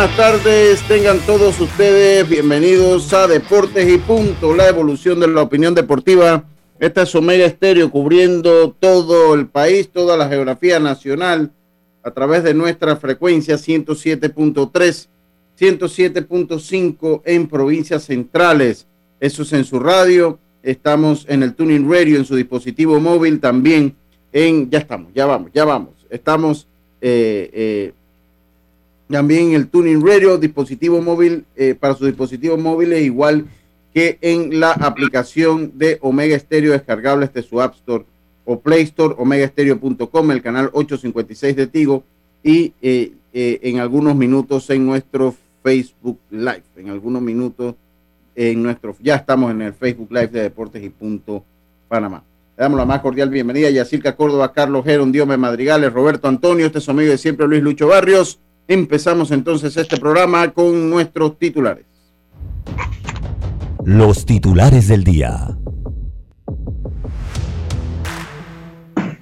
buenas tardes. Tengan todos ustedes bienvenidos a Deportes y Punto, la evolución de la opinión deportiva. Esta es Omega Estéreo cubriendo todo el país, toda la geografía nacional a través de nuestra frecuencia 107.3, 107.5 en provincias centrales. Eso es en su radio. Estamos en el Tuning Radio, en su dispositivo móvil también. En, ya estamos, ya vamos, ya vamos. Estamos eh, eh, también el Tuning Radio, dispositivo móvil eh, para sus dispositivos móviles, igual que en la aplicación de Omega Stereo descargable desde su App Store o Play Store, omegastereo.com, el canal 856 de Tigo y eh, eh, en algunos minutos en nuestro Facebook Live, en algunos minutos en nuestro, ya estamos en el Facebook Live de Deportes y Punto Panamá. Le damos la más cordial bienvenida a Yacirca Córdoba, Carlos Gerón, Diome Madrigales, Roberto Antonio, este es su amigo de siempre Luis Lucho Barrios Empezamos entonces este programa con nuestros titulares. Los titulares del día.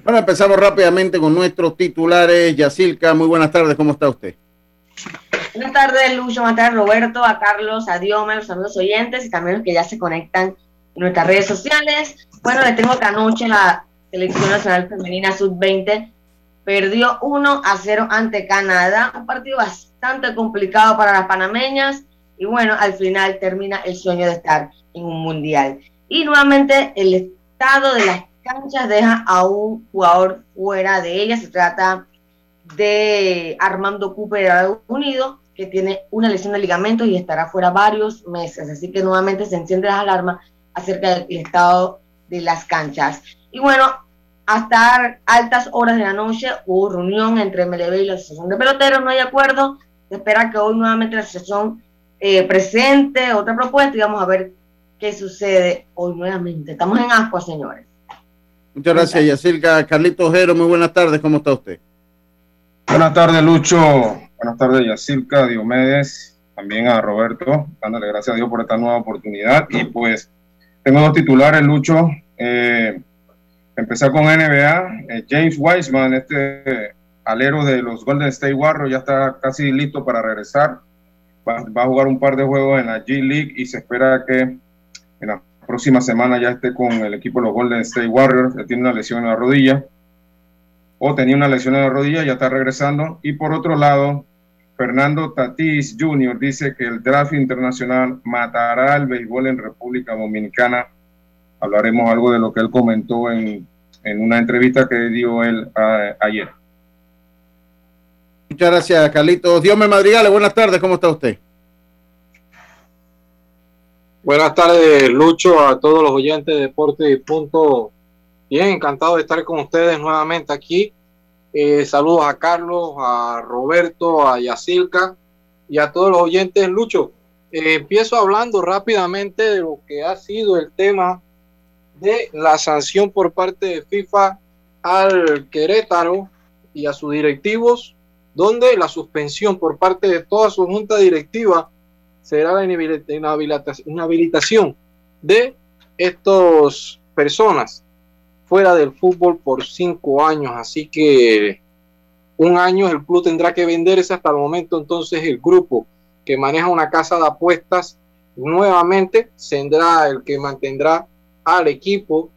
Bueno, empezamos rápidamente con nuestros titulares. Yacilca, muy buenas tardes, ¿cómo está usted? Buenas tardes, Lucho, buenas tardes, Roberto, a Carlos, a Diome, los amigos oyentes y también los que ya se conectan en nuestras redes sociales. Bueno, les tengo que anoche la Selección Nacional Femenina Sub-20 perdió 1 a 0 ante Canadá, un partido bastante complicado para las panameñas y bueno, al final termina el sueño de estar en un mundial. Y nuevamente el estado de las canchas deja a un jugador fuera de ella, se trata de Armando Cooper de Estados Unidos, que tiene una lesión de ligamentos y estará fuera varios meses, así que nuevamente se enciende las alarmas acerca del estado de las canchas. Y bueno, hasta altas horas de la noche hubo reunión entre MLB y la Asociación de Peloteros, no hay acuerdo. Se espera que hoy nuevamente la asociación eh, presente otra propuesta y vamos a ver qué sucede hoy nuevamente. Estamos en asco, señores. Muchas gracias, Yacirca. Carlito Ojero, muy buenas tardes, ¿cómo está usted? Buenas tardes, Lucho. Buenas tardes, Yacirca, Diomedes, también a Roberto, dándole gracias a Dios por esta nueva oportunidad. Y pues tengo dos titulares, Lucho. Eh, Empezar con NBA, eh, James Wiseman, este alero de los Golden State Warriors, ya está casi listo para regresar. Va, a jugar un par de juegos en la G League y se espera que en la próxima semana ya esté con el equipo de los Golden State Warriors. Él tiene una lesión en la rodilla o tenía una lesión en la rodilla, ya está regresando. Y por otro lado, Fernando Tatis Jr. dice que el draft internacional matará al béisbol en República Dominicana hablaremos algo de lo que él comentó en, una entrevista que dio él ayer. Muchas gracias, Carlitos. Dios me madrigale, buenas tardes, ¿cómo está usted? Buenas tardes, Lucho, a todos los oyentes de Deporte y Punto. Bien, encantado de estar con ustedes nuevamente aquí. Eh, saludos a Carlos, a Roberto, a Yacilca y a todos los oyentes. Lucho, eh, empiezo hablando rápidamente de lo que ha sido el tema de la sanción por parte de FIFA al Querétaro y a sus directivos, donde la suspensión por parte de toda su junta directiva será la inhabilitación de estas personas fuera del fútbol por cinco años. Así que un año el club tendrá que venderse hasta el momento. Entonces el grupo que maneja una casa de apuestas nuevamente tendrá el que mantendrá al equipo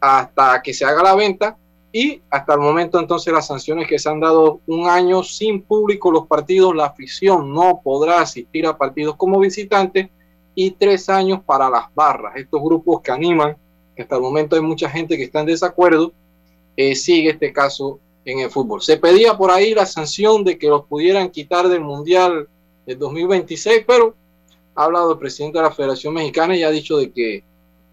hasta que se haga la venta y hasta el momento entonces las sanciones que se han dado un año sin público los partidos, la afición no podrá asistir a partidos como visitante y tres años para las barras, estos grupos que animan, hasta el momento hay mucha gente que está en desacuerdo, eh, sigue este caso en el fútbol. Se pedía por ahí la sanción de que los pudieran quitar del Mundial del 2026, pero ha hablado el presidente de la Federación Mexicana y ha dicho de que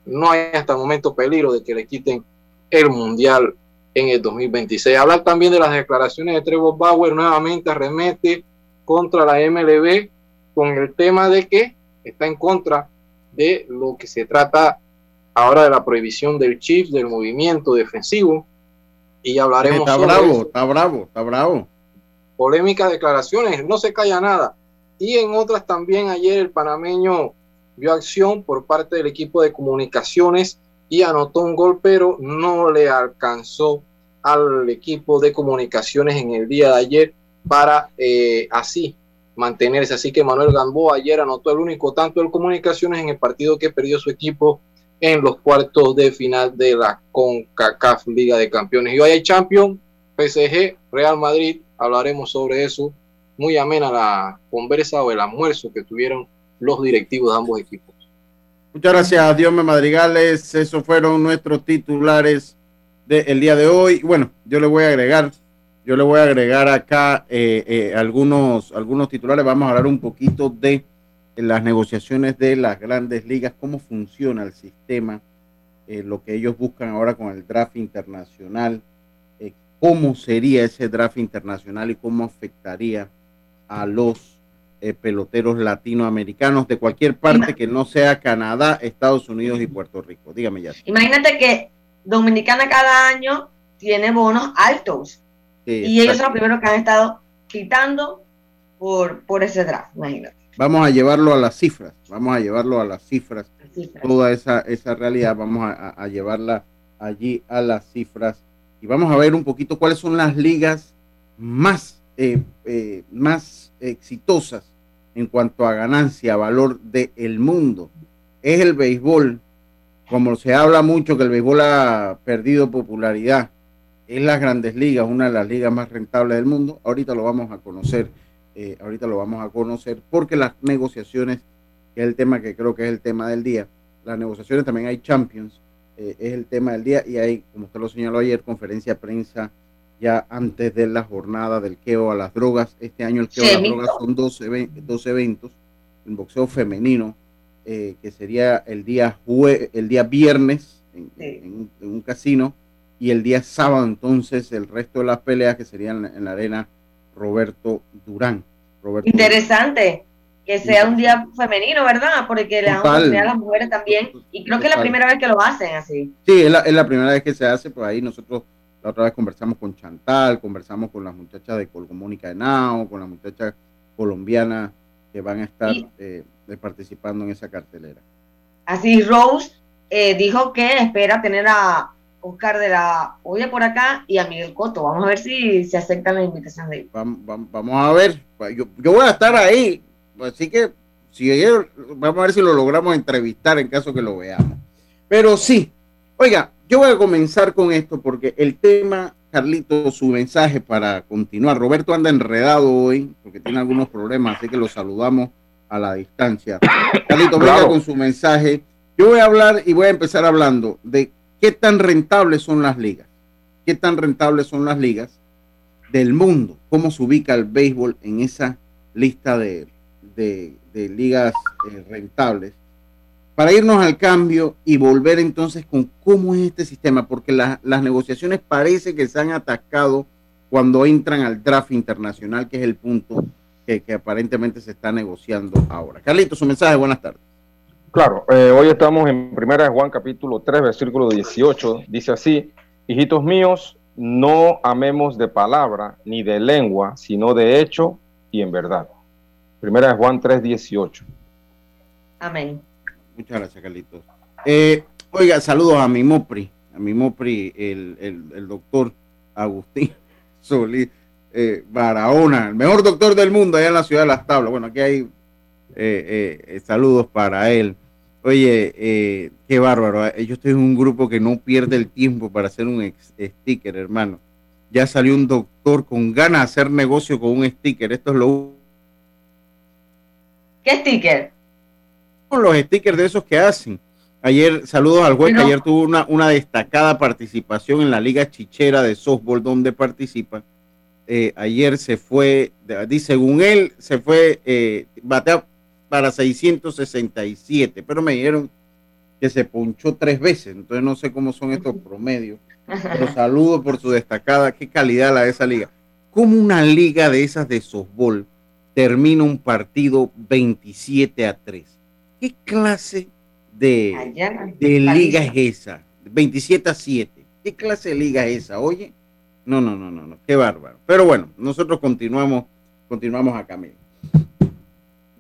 no hay hasta el momento peligro de que le quiten el Mundial en el 2026. Hablar también de las declaraciones de Trevor Bauer, nuevamente arremete contra la MLB con el tema de que está en contra de lo que se trata ahora de la prohibición del chip, del movimiento defensivo. Y hablaremos está bravo, está bravo, está bravo. Polémicas declaraciones, no se calla nada. Y en otras también ayer el panameño vio acción por parte del equipo de comunicaciones y anotó un gol, pero no le alcanzó al equipo de comunicaciones en el día de ayer para eh, así mantenerse. Así que Manuel Gamboa ayer anotó el único tanto de comunicaciones en el partido que perdió su equipo en los cuartos de final de la CONCACAF Liga de Campeones. Y hoy hay Champions, PSG, Real Madrid, hablaremos sobre eso. Muy amena la conversa o el almuerzo que tuvieron los directivos de ambos equipos. Muchas gracias, Dios me Madrigales. Esos fueron nuestros titulares del día de hoy. Bueno, yo le voy a agregar, yo le voy a agregar acá eh, eh, algunos, algunos titulares. Vamos a hablar un poquito de las negociaciones de las grandes ligas, cómo funciona el sistema, eh, lo que ellos buscan ahora con el draft internacional, cómo sería ese draft internacional y cómo afectaría a los peloteros latinoamericanos de cualquier parte que no sea Canadá, Estados Unidos y Puerto Rico. Dígame ya. Imagínate que Dominicana cada año tiene bonos altos. y ellos son los primeros que han estado quitando por, por ese draft, imagínate. Vamos a llevarlo a las cifras, vamos a llevarlo a las cifras, toda esa, esa realidad, vamos a, llevarla allí a las cifras y vamos a ver un poquito cuáles son las ligas más, eh, eh, más exitosas en cuanto a ganancia, valor del mundo. Es el béisbol, como se habla mucho que el béisbol ha perdido popularidad, es las grandes ligas, una de las ligas más rentables del mundo. Ahorita lo vamos a conocer, eh, ahorita lo vamos a conocer, porque las negociaciones, que es el tema que creo que es el tema del día, las negociaciones también hay Champions, eh, es el tema del día, y hay, como usted lo señaló ayer, conferencia de prensa ya antes de la jornada del KEO a las drogas. Este año el KEO a las drogas son dos, dos eventos, el boxeo femenino, eh, que sería el día, jue el día viernes en, un, casino y el día sábado entonces el resto de las peleas que serían en, la arena Roberto Durán. Interesante que sea un día femenino, ¿verdad? Porque le a las mujeres también y creo que es la primera vez que lo hacen así. Sí, es la, es la primera vez que se hace, pues ahí nosotros la otra vez conversamos con Chantal, conversamos con las muchachas de Colgomónica de Nao, con las muchachas colombianas que van a estar eh, participando en esa cartelera. Así, Rose eh, dijo que espera tener a Oscar de la Olla por acá y a Miguel Coto. Vamos a ver si se aceptan la invitación de Vamos, vamos a ver. Yo, yo, voy a estar ahí. Así que si vamos a ver si lo logramos entrevistar en caso que lo veamos. Pero sí, oiga, yo voy a comenzar con esto porque el tema, Carlito, su mensaje para continuar. Roberto anda enredado hoy porque tiene algunos problemas, así que lo saludamos a la distancia. Carlito, venga con su mensaje. Yo voy a hablar y voy a empezar hablando de qué tan rentables son las ligas. Qué tan rentables son las ligas del mundo. Cómo se ubica el béisbol en esa lista de, ligas eh, rentables para irnos al cambio y volver entonces con cómo es este sistema, porque las negociaciones parece que se han atascado cuando entran al draft internacional, que es el punto que, aparentemente se está negociando ahora. Carlito, su mensaje, buenas tardes. Claro, eh, hoy estamos en Primera de Juan capítulo 3, versículo 18, dice así, hijitos míos, no amemos de palabra ni de lengua, sino de hecho y en verdad. Primera de Juan 3, 18. Amén. Muchas gracias, Carlitos. Eh, oiga, saludos a mi Mopri, a mi Mopri, el, el, doctor Agustín Solís eh, Barahona, el mejor doctor del mundo allá en la ciudad de Las Tablas. Bueno, aquí hay eh, saludos para él. Oye, qué bárbaro. Yo estoy en un grupo que no pierde el tiempo para hacer un sticker, hermano. Ya salió un doctor con ganas de hacer negocio con un sticker. Esto es lo. ¿Qué sticker? Los stickers de esos que hacen. Ayer, saludos al juez, que ayer tuvo una, una destacada participación en la Liga Chichera de Softball, donde participa. Eh, ayer se fue, según él, se fue, eh, batea para 667, pero me dijeron que se ponchó tres veces, entonces no sé cómo son estos promedios. Pero saludo por su destacada, qué calidad la de esa liga. Como una liga de esas de softball termina un partido 27 a 3? ¿Qué clase de, de liga es esa? 27 a 7. ¿Qué clase de liga es esa? Oye, no, no, no, no, no, qué bárbaro. Pero bueno, nosotros continuamos, continuamos acá. Mira.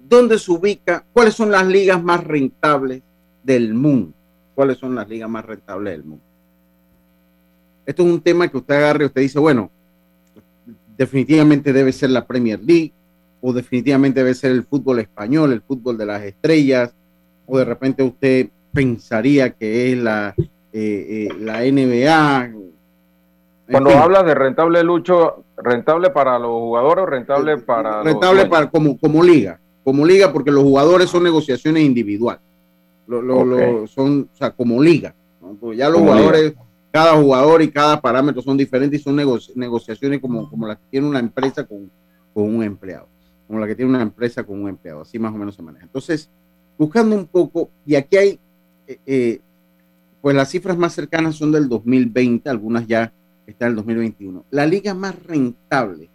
¿Dónde se ubica? ¿Cuáles son las ligas más rentables del mundo? ¿Cuáles son las ligas más rentables del mundo? Esto es un tema que usted agarre y usted dice, bueno, definitivamente debe ser la Premier League, o definitivamente debe ser el fútbol español, el fútbol de las estrellas, o de repente usted pensaría que es la, eh, eh, la NBA. Cuando hablas de rentable, Lucho, ¿rentable para los jugadores o rentable para Rentable para, como, como liga, como liga, porque los jugadores son negociaciones individuales. Lo, son, o sea, como liga. ya los jugadores, cada jugador y cada parámetro son diferentes y son negociaciones como, como las que tiene una empresa con, con un empleado como la que tiene una empresa con un empleado. Así más o menos se maneja. Entonces, buscando un poco, y aquí hay, eh, eh, pues las cifras más cercanas son del 2020, algunas ya están en el 2021. La liga más rentable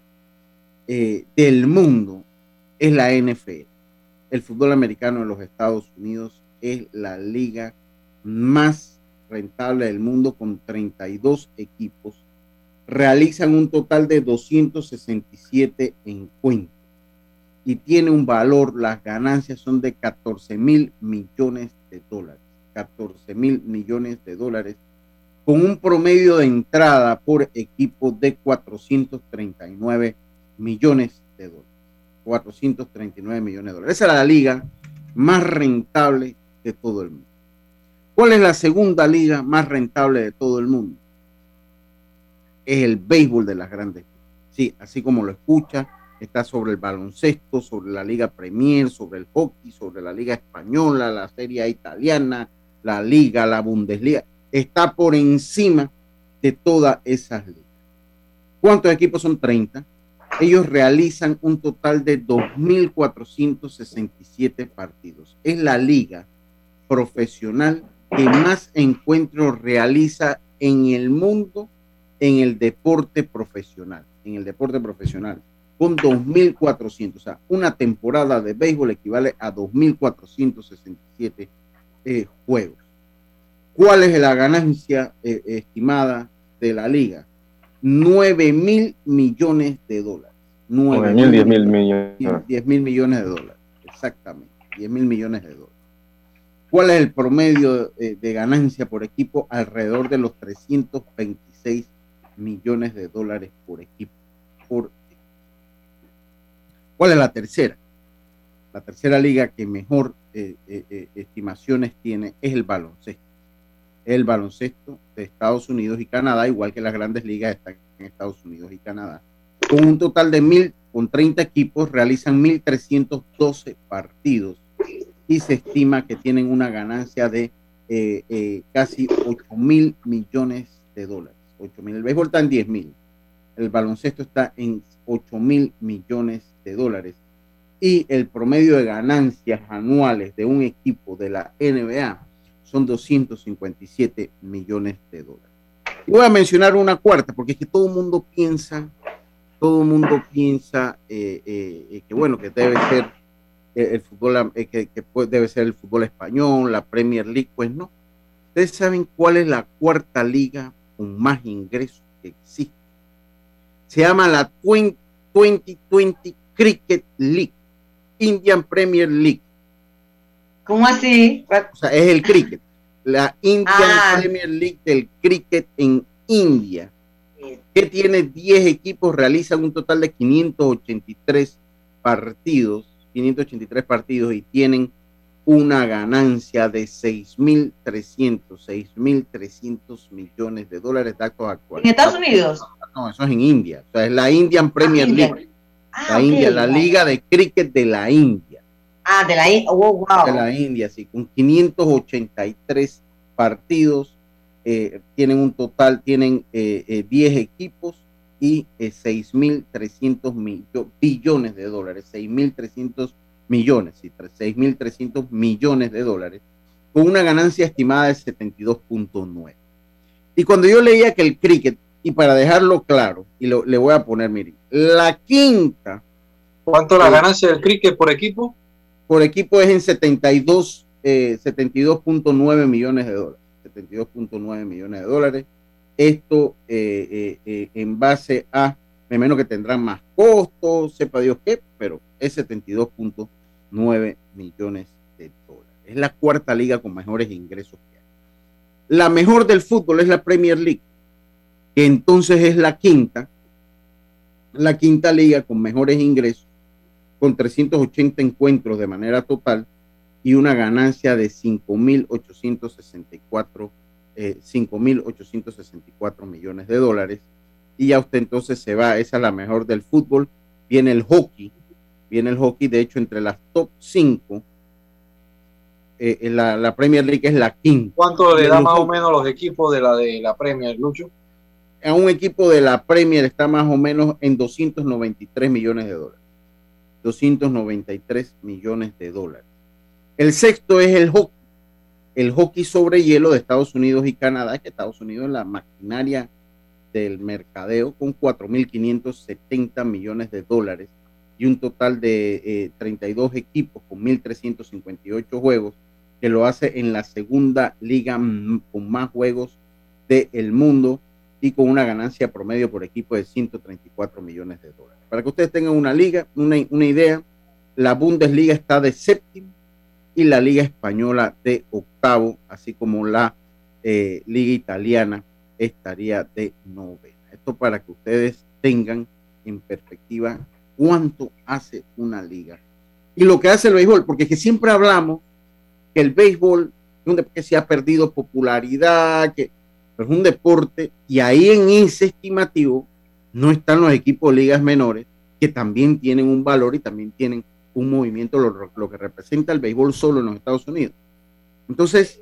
eh, del mundo es la NFL. El fútbol americano en los Estados Unidos es la liga más rentable del mundo con 32 equipos. Realizan un total de 267 encuentros y tiene un valor, las ganancias son de 14 mil millones de dólares. 14 mil millones de dólares con un promedio de entrada por equipo de 439 millones de dólares. 439 millones de dólares. Esa es la liga más rentable de todo el mundo. ¿Cuál es la segunda liga más rentable de todo el mundo? Es el béisbol de las grandes. Sí, así como lo escucha, está sobre el baloncesto, sobre la Liga Premier, sobre el hockey, sobre la Liga Española, la Serie Italiana, la Liga, la Bundesliga. Está por encima de todas esas ligas. ¿Cuántos equipos son 30? Ellos realizan un total de 2.467 partidos. Es la liga profesional que más encuentros realiza en el mundo en el deporte profesional. En el deporte profesional con 2.400. O sea, una temporada de béisbol equivale a 2.467 eh, juegos. ¿Cuál es la ganancia eh, estimada de la liga? 9 mil millones de dólares. 9 mil, 10 mil millones. 10 mil millones de dólares, exactamente. 10 mil millones de dólares. ¿Cuál es el promedio eh, de ganancia por equipo? Alrededor de los 326 millones de dólares por equipo. Por ¿Cuál es la tercera? La tercera liga que mejor eh, eh, eh, estimaciones tiene es el baloncesto. El baloncesto de Estados Unidos y Canadá, igual que las grandes ligas están en Estados Unidos y Canadá. Con un total de mil, con 30 equipos, realizan 1.312 partidos y se estima que tienen una ganancia de casi 8 mil millones de dólares. 8 mil. El béisbol está en 10 mil. El baloncesto está en 8 mil millones de dólares y el promedio de ganancias anuales de un equipo de la NBA son 257 millones de dólares. voy a mencionar una cuarta, porque es que todo el mundo piensa, todo el mundo piensa eh, eh, que bueno, que debe ser el fútbol, eh, que debe ser el fútbol español, la Premier League, pues no. Ustedes saben cuál es la cuarta liga con más ingresos que existe. Se llama la 2020 Cricket League, Indian Premier League. ¿Cómo así? O sea, es el cricket. La Indian ah. Premier League del cricket en India, que tiene 10 equipos, realizan un total de 583 partidos, 583 partidos y tienen una ganancia de 6.300, 6.300 millones de dólares de actos actuales. ¿En Estados Unidos? No, eso es en India. O sea, es la Indian Premier ah, League. Ah, la India, la Liga de Cricket de la India. Ah, de la India, oh, wow. De la India, sí, con 583 partidos, eh, tienen un total, tienen 10 eh, eh, equipos y 6.300 billones de dólares, 6.300 millones, sí, 6.300 millones de dólares, con una ganancia estimada de 72.9. Y cuando yo leía que el cricket, y para dejarlo claro, y lo, le voy a poner, miren, la quinta. ¿Cuánto la ganancia del cricket por equipo? Por equipo es en 72, 72.9 eh, millones de dólares. 72.9 millones de dólares. Esto eh, eh, en base a, me menos que tendrán más costos, sepa Dios qué, pero es 72.9 millones de dólares. Es la cuarta liga con mejores ingresos que hay. La mejor del fútbol es la Premier League, que entonces es la quinta, la quinta liga con mejores ingresos con 380 encuentros de manera total y una ganancia de 5.864 eh, 5.864 millones de dólares. Y ya usted entonces se va, esa es la mejor del fútbol. Viene el hockey, viene el hockey, de hecho, entre las top 5. Eh, la, la, Premier League es la quinta. ¿Cuánto le da más o menos los equipos de la de la Premier, Lucho? A un equipo de la Premier está más o menos en 293 millones de dólares. 293 millones de dólares. El sexto es el hockey el hockey sobre hielo de Estados Unidos y Canadá, que Estados Unidos es la maquinaria del mercadeo con 4.570 millones de dólares y un total de eh, 32 equipos con 1.358 juegos, que lo hace en la segunda liga con más juegos del mundo y con una ganancia promedio por equipo de 134 millones de dólares. Para que ustedes tengan una liga, una, una idea, la Bundesliga está de séptimo y la Liga Española de octavo, así como la eh, Liga Italiana estaría de novena. Esto para que ustedes tengan en perspectiva cuánto hace una liga y lo que hace el béisbol, porque que siempre hablamos que el béisbol que se ha perdido popularidad, que es un deporte y ahí en ese estimativo no están los equipos de ligas menores que también tienen un valor y también tienen un movimiento, lo, que representa el béisbol solo en los Estados Unidos. Entonces,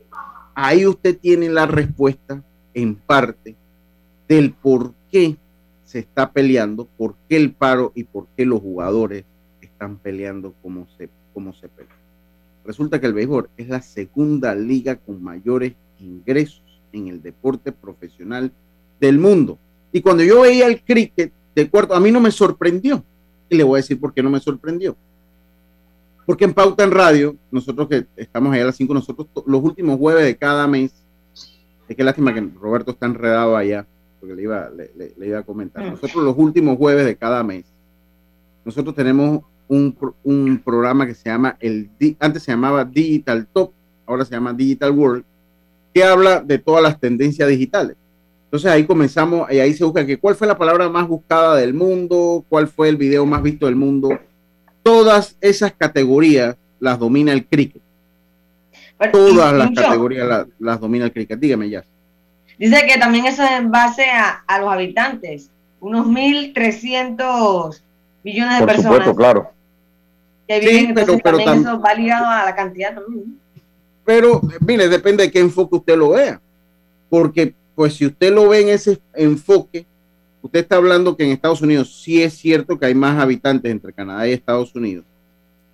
ahí usted tiene la respuesta en parte del por qué se está peleando, por qué el paro y por qué los jugadores están peleando como se, como se pelean. Resulta que el béisbol es la segunda liga con mayores ingresos en el deporte profesional del mundo. Y cuando yo veía el cricket de cuarto, a mí no me sorprendió. Y le voy a decir por qué no me sorprendió. Porque en Pauta en Radio, nosotros que estamos allá a las 5, nosotros los últimos jueves de cada mes, es que lástima que Roberto está enredado allá, porque le iba, le, le, le iba a comentar. Mm. Nosotros los últimos jueves de cada mes, nosotros tenemos un, un, programa que se llama, el antes se llamaba Digital Top, ahora se llama Digital World, que habla de todas las tendencias digitales. Entonces ahí comenzamos, y ahí se busca que cuál fue la palabra más buscada del mundo, cuál fue el video más visto del mundo, todas esas categorías las domina el cricket. Pero, todas las mucho. categorías las, las, domina el cricket. Dígame ya. Dice que también eso es en base a, a los habitantes. Unos 1.300 millones de Por personas. Supuesto, claro. Que viven, sí, pero, pero también eso va ligado a la cantidad también. Pero, mire, depende de qué enfoque usted lo vea. Porque, pues, si usted lo ve en ese enfoque, usted está hablando que en Estados Unidos sí es cierto que hay más habitantes entre Canadá y Estados Unidos,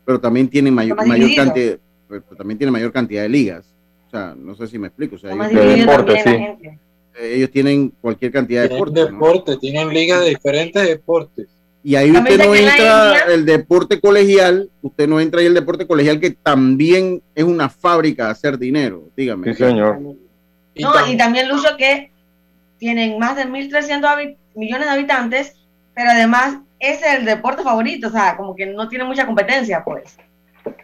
pero también tiene mayor, mayor cantidad, pero también tiene mayor cantidad de ligas. O sea, no sé si me explico. O sea, ellos, de deporte, sí. ellos, tienen cualquier cantidad de deportes. Deporte, ¿no? tienen ligas de diferentes deportes. Y ahí usted no entra el deporte colegial, usted no entra ahí el deporte colegial que también es una fábrica de hacer dinero, dígame. Sí, señor. Y, no, y también Lucho que tienen más de 1.300 millones de habitantes, pero además ese es el deporte favorito, o sea, como que no tiene mucha competencia, pues.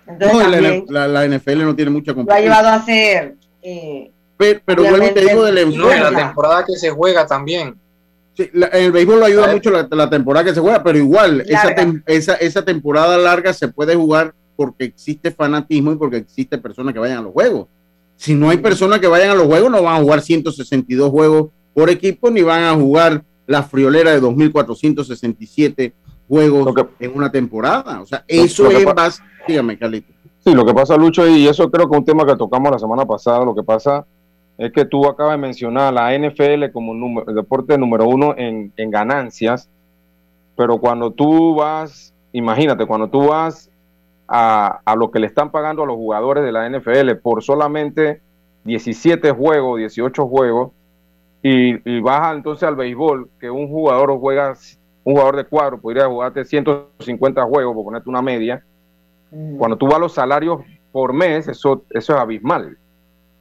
Entonces, no, también, la, la, la, NFL no tiene mucha competencia. Lo ha llevado a ser... Eh, pero, pero vuelvo te digo del No, en la temporada que se juega también. Sí, la, el béisbol lo ayuda mucho la, la, temporada que se juega, pero igual, esa, tem, esa, esa temporada larga se puede jugar porque existe fanatismo y porque existe personas que vayan a los juegos. Si no hay personas que vayan a los juegos, no van a jugar 162 juegos por equipo ni van a jugar la friolera de 2.467 juegos que, en una temporada. O sea, eso es más. Dígame, Carlito. Sí, lo que pasa, Lucho, y eso creo que es un tema que tocamos la semana pasada, lo que pasa es que tú acabas de mencionar la NFL como número, el deporte número uno en, en ganancias, pero cuando tú vas, imagínate, cuando tú vas a, a, lo que le están pagando a los jugadores de la NFL por solamente 17 juegos, 18 juegos, y, y, baja entonces al béisbol, que un jugador juega, un jugador de cuadro podría jugarte 150 juegos, por ponerte una media. Cuando tú vas a los salarios por mes, eso, eso es abismal.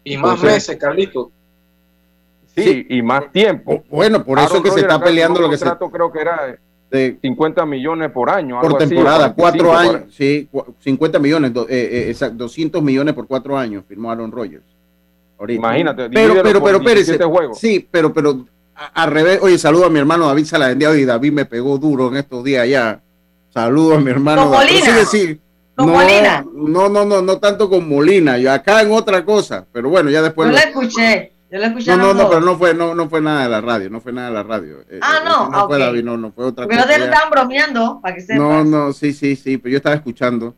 Y más entonces, meses, Carlito. Sí, sí, y más tiempo. Bueno, por eso Aaron que se está peleando lo que se. creo que era de 50 millones por año. Por temporada, así, cuatro años, por... sí, 50 millones, eh, eh, 200 millones por cuatro años, firmó Aaron Rodgers. Ahorita. Imagínate, pero, pero, pero, Pérez, sí, pero, pero, al revés, oye, saludo a mi hermano David Saladendiado y David me pegó duro en estos días ya. Saludos a mi hermano. ¿Con David. Sí, sí. ¿Con no, Molina? No, no, no, no tanto con Molina. Yo acá en otra cosa. Pero bueno, ya después. Yo lo- la escuché. Yo la escuché. No, no, no, pero no fue, no, no fue nada de la radio, no fue nada de la radio. Eh, Ah, eh, no, no fue ok. David, no, no fue otra Porque no te cosa. estaban bromeando, para que sepas. No, no, sí, sí, sí, pero yo estaba escuchando.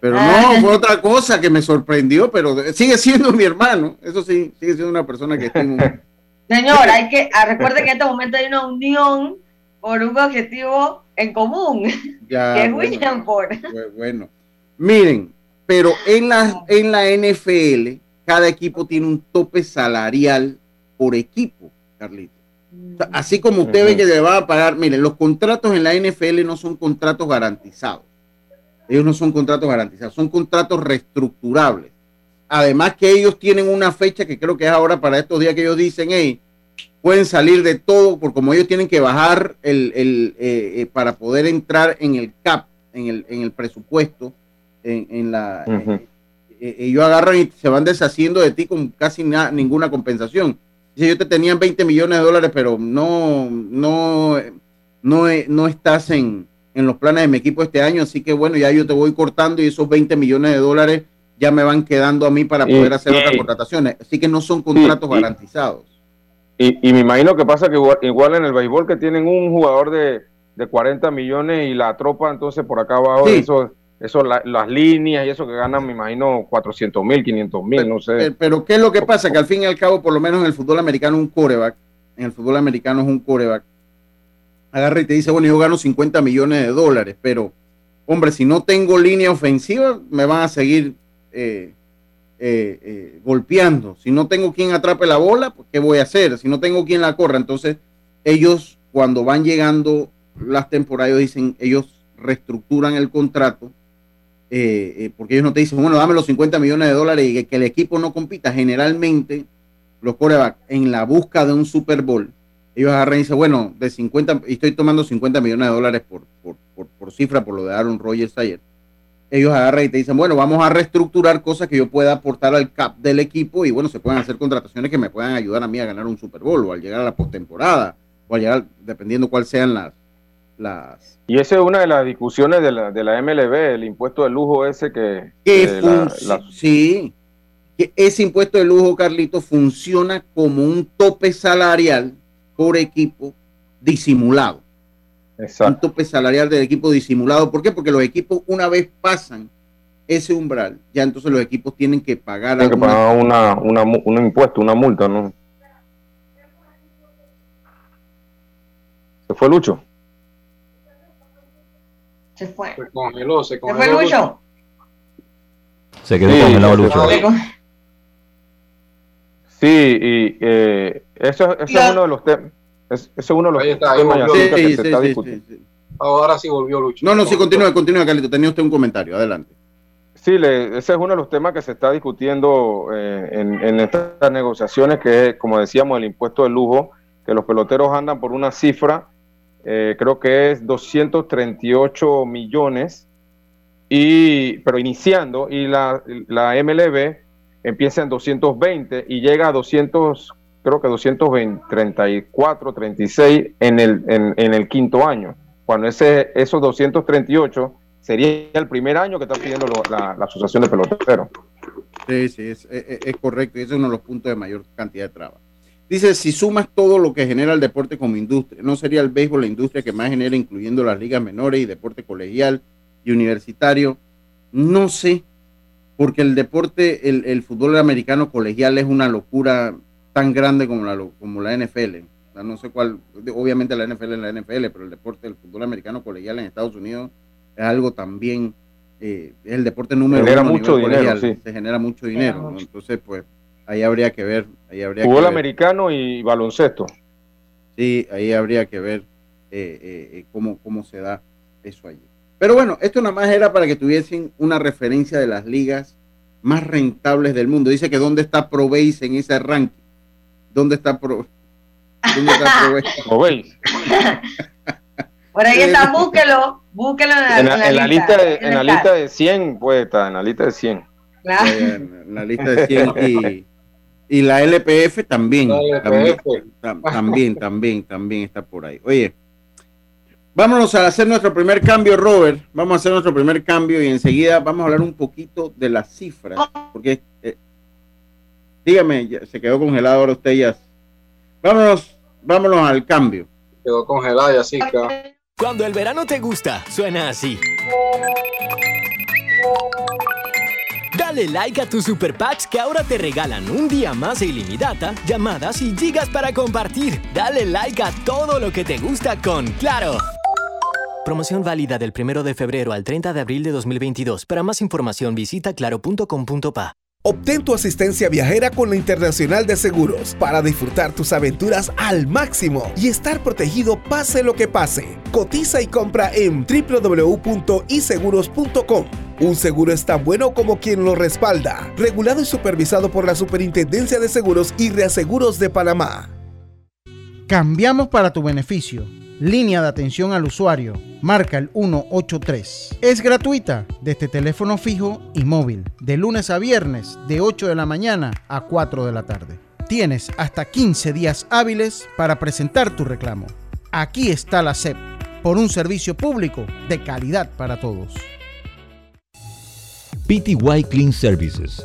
Pero Ah. no, fue otra cosa que me sorprendió, pero sigue siendo mi hermano. Eso sí, sigue siendo una persona que estimo. Señor, hay que, ah, recuerde que en este momento hay una unión por un objetivo en común, Ya, que es bueno. William Ford. Bu- Bueno, miren, pero en la, en la NFL, cada equipo tiene un tope salarial por equipo, Carlito. Así como usted ve que le va a pagar, miren, los contratos en la NFL no son contratos garantizados. Ellos no son contratos garantizados, son contratos reestructurables. Además que ellos tienen una fecha que creo que es ahora para estos días que ellos dicen, hey, pueden salir de todo, por como ellos tienen que bajar el, el, eh, eh, para poder entrar en el CAP, en el, en el presupuesto, en, en la... Ujú. eh, eh, ellos agarran y se van deshaciendo de ti con casi na- ninguna compensación. Dice, yo te tenían 20 millones de dólares, pero no, no, no, eh, no estás en, en los planes de mi equipo este año, así que bueno, ya yo te voy cortando y esos 20 millones de dólares ya me van quedando a mí para Y- poder hacer y- otras contrataciones. Así que no son contratos y- garantizados. Y, y me imagino que pasa que igual, igual en el béisbol que tienen un jugador de, de 40 millones y la tropa, entonces por acá abajo, Sí. eso, eso la- las líneas y eso que ganan, me imagino, 400 mil, 500 mil, no sé. Pero, pero ¿qué es lo que pasa? Que al fin y al cabo, por lo menos en el fútbol americano, un coreback, en el fútbol americano es un coreback, agarra y te dice, bueno, yo gano 50 millones de dólares, pero, hombre, si no tengo línea ofensiva, me van a seguir eh, eh, eh, golpeando. Si no tengo quien atrape la bola, pues, ¿qué voy a hacer? Si no tengo quien la corra, entonces ellos, cuando van llegando las temporadas, ellos dicen, ellos reestructuran el contrato eh, eh, porque ellos no te dicen, bueno, dame los 50 millones de dólares y que, el equipo no compita. Generalmente, los corebacks en la busca de un Super Bowl, ellos agarran y dicen, bueno, de 50, y estoy tomando 50 millones de dólares por, por, por, por cifra, por lo de Aaron Rodgers ayer. Ellos agarran y te dicen, bueno, vamos a reestructurar cosas que yo pueda aportar al cap del equipo y bueno, se pueden hacer contrataciones que me puedan ayudar a mí a ganar un Super Bowl o al llegar a la postemporada o al llegar, dependiendo cuáles sean las, las, Y esa es una de las discusiones de la, de la MLB, el impuesto de lujo ese que... que eh, la- func- la- sí, que ese impuesto de lujo, Carlito, funciona como un tope salarial por equipo disimulado. Un exacto. tope salarial del equipo disimulado. ¿Por qué? Porque los equipos, una vez pasan ese umbral, ya entonces los equipos tienen que pagar Tienen que pagar una, una, un impuesto, una multa, ¿no? ¿Se fue Lucho? Se fue. Se congeló, se ¿Se congeló. fue Lucho? Se quedó Sí, congelado se Lucho. Se Sí, y eh, eso, eso es uno de los temas. Ese es uno de los Ahí está, ahí temas Sí, que sí, se está sí, discutiendo. sí, sí. Ahora sí volvió Lucho. No, no, sí, continúa, continúa, Carlito. Tenía usted un comentario. Adelante. Sí, le- ese es uno de los temas que se está discutiendo eh, en, en estas negociaciones, que es, como decíamos, el impuesto de lujo, que los peloteros andan por una cifra, eh, creo que es 238 millones, y, pero iniciando, y la, la MLB empieza en 220 y llega a 200, creo que 234, 36 en el, en, en el quinto año, cuando ese, esos 238 sería el primer año que está pidiendo lo- la, la Asociación de Peloteros. Sí, sí, es, es- es correcto. Y ese es uno de los puntos de mayor cantidad de trabas. Dice, si sumas todo lo que genera el deporte como industria, ¿no sería el béisbol la industria que más genera, incluyendo las ligas menores y deporte colegial y universitario? No sé, porque el deporte, el, el fútbol americano colegial es una locura tan grande como la, lo- como la NFL. O sea, no sé cuál, obviamente la NFL es la NFL, pero el deporte del fútbol americano colegial en Estados Unidos es algo también, eh, es el deporte número Genera uno a mucho nivel dinero, colegial. sí. Se genera mucho Genera dinero. Entonces, pues, ahí habría que ver. Ahí habría Fútbol que ver. americano y baloncesto. Sí, ahí habría que ver eh, eh, eh, cómo, cómo se da eso allí. Pero bueno, esto nada más era para que tuviesen una referencia de las ligas más rentables del mundo. Dice que dónde está ProBase en ese ranking. ¿Dónde está Pro? ¿Dónde está ProBase? ¿Lo veis? Por ahí está, búsquelo, búsquelo en la, En la, en la lista, de, en en la lista de 100, pues está, en la lista de 100. Claro. Eh, en la lista de 100 y, y la LPF también, La también, LPF. también, también, también está por ahí. Oye, Vámonos a hacer nuestro primer cambio, Robert. Vamos a hacer nuestro primer cambio y enseguida vamos a hablar un poquito de las cifras. Porque, eh, dígame, ya se quedó congelado ahora usted ya. Vámonos, vámonos al cambio. Quedó congelada y así Cuando el verano te gusta, suena así. Dale like a tus super packs que ahora te regalan un día más de ilimitada, llamadas y gigas para compartir. Dale like a todo lo que te gusta con Claro. Promoción válida del 1 de febrero al 30 de abril de 2022. Para más información visita claro.com.pa. Obtén tu asistencia viajera con la Internacional de Seguros para disfrutar tus aventuras al máximo y estar protegido pase lo que pase. Cotiza y compra en www.iseguros.com. Un seguro es tan bueno como quien lo respalda. Regulado y supervisado por la Superintendencia de Seguros y Reaseguros de Panamá. Cambiamos para tu beneficio línea de atención al usuario, marca el 183. Es gratuita desde teléfono fijo y móvil, de lunes a viernes, de 8 de la mañana a 4 de la tarde. Tienes hasta 15 días hábiles para presentar tu reclamo. Aquí está la SEP, por un servicio público de calidad para todos. PTY Clean Services,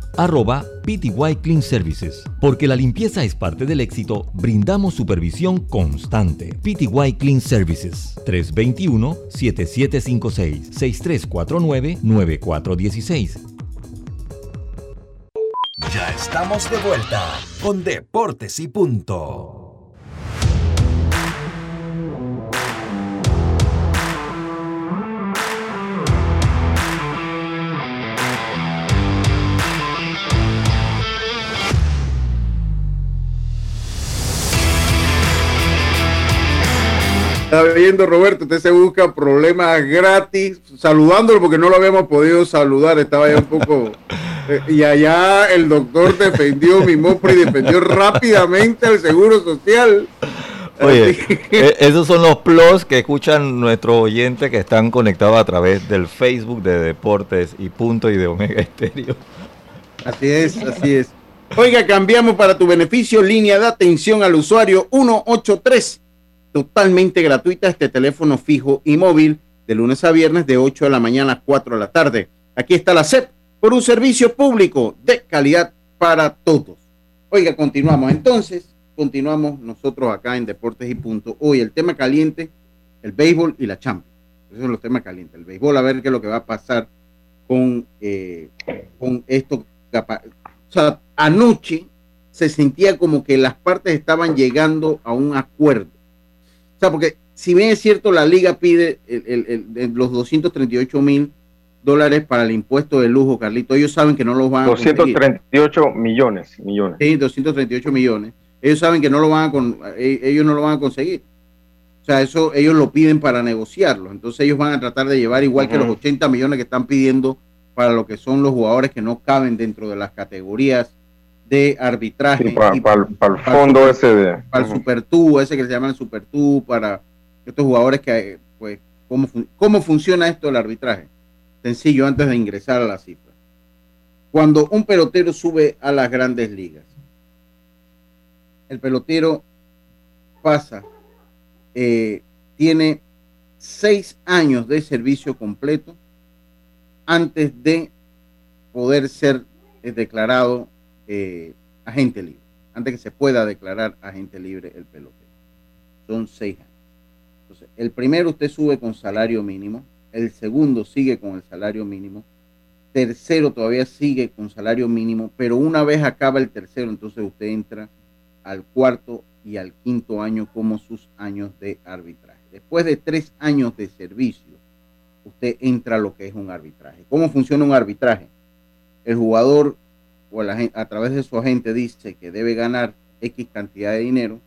arroba PTY Clean Services. Porque la limpieza es parte del éxito, brindamos supervisión constante. PTY Clean Services 321-7756-6349-9416. Ya estamos de vuelta con Deportes y Punto. Está viendo Roberto, usted se busca problemas gratis, saludándolo porque no lo habíamos podido saludar, estaba ya un poco... Eh, y allá el doctor defendió mi y defendió rápidamente al Seguro Social. Oye, e, esos son los plus que escuchan nuestros oyentes que están conectados a través del Facebook de Deportes y Punto y de Omega Estéreo. Así es, así es. Oiga, cambiamos para tu beneficio línea de atención al usuario 183 totalmente gratuita este teléfono fijo y móvil de lunes a viernes de 8 de la mañana a 4 de la tarde. Aquí está la SEP por un servicio público de calidad para todos. Oiga, continuamos. Entonces, continuamos nosotros acá en Deportes y Punto. Hoy el tema caliente, el béisbol y la Champions. Esos son los temas calientes. El béisbol, a ver qué es lo que va a pasar con, eh, con esto. O sea, anoche se sentía como que las partes estaban llegando a un acuerdo sea, porque si bien es cierto, la liga pide los 238 mil dólares para el impuesto de lujo, Carlito, ellos saben que no los van a 238 millones, millones. Sí, 238 millones. Ellos saben que no lo van a e, ellos no lo van a conseguir. O sea, eso ellos lo piden para negociarlo. Entonces ellos van a tratar de llevar igual que los 80 millones que están pidiendo para lo que son los jugadores que no caben dentro de las categorías de arbitraje. para, el fondo ese de... Para el Super Tú, ese que se llama el Super Tú, para estos jugadores que, pues, ¿cómo, ¿cómo funciona esto del arbitraje? Sencillo, antes de ingresar a la cifra. Cuando un pelotero sube a las grandes ligas, el pelotero pasa, eh, tiene seis años de servicio completo antes de poder ser eh, declarado eh, agente libre, antes que se pueda declarar agente libre el pelotero. Son seis años. Entonces, el primero usted sube con salario mínimo, el segundo sigue con el salario mínimo, tercero todavía sigue con salario mínimo, pero una vez acaba el tercero, entonces usted entra al cuarto y al quinto año como sus años de arbitraje. Después de tres años de servicio, usted entra a lo que es un arbitraje. ¿Cómo funciona un arbitraje? El jugador o a través de su agente dice que debe ganar X cantidad de dinero,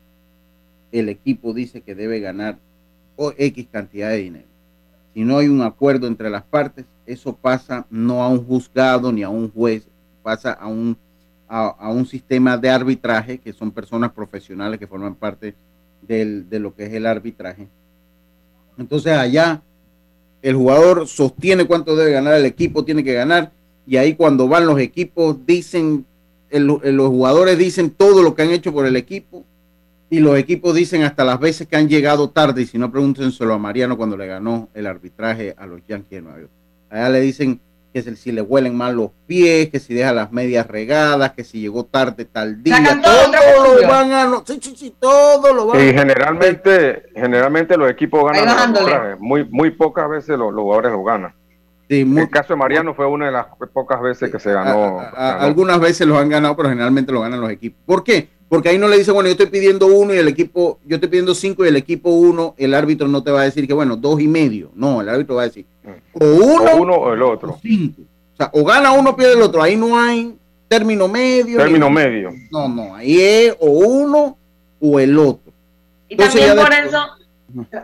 el equipo dice que debe ganar o X cantidad de dinero. Si no hay un acuerdo entre las partes, eso pasa no a un juzgado ni a un juez, pasa a un a, un sistema de arbitraje, que son personas profesionales que forman parte del, de lo que es el arbitraje. Entonces allá el jugador sostiene cuánto debe ganar, el equipo tiene que ganar, y ahí cuando van los equipos dicen, los jugadores dicen todo lo que han hecho por el equipo, y los equipos dicen hasta las veces que han llegado tarde, y si no pregúntenselo a Mariano cuando le ganó el arbitraje a los Yankees de Nueva York. Allá le dicen que si le huelen mal los pies, que si deja las medias regadas, que si llegó tarde tal día, todo, lo van a, sí, sí, sí, todo lo van Y generalmente, generalmente los equipos ganan muy, muy pocas veces los, jugadores lo ganan. El caso de Mariano fue una de las pocas veces que se ganó. Algunas veces los han ganado, pero generalmente lo ganan los equipos. ¿Por qué? Porque ahí no le dicen, bueno, yo estoy pidiendo uno y el equipo, yo estoy pidiendo cinco y el equipo uno, el árbitro no te va a decir que, bueno, dos y medio. No, el árbitro va a decir, mm. o uno o, el otro. O, cinco. o sea, o gana uno o pierde el otro. Ahí no hay término medio. Término medio. No, no, ahí es o uno o el otro. Y también por eso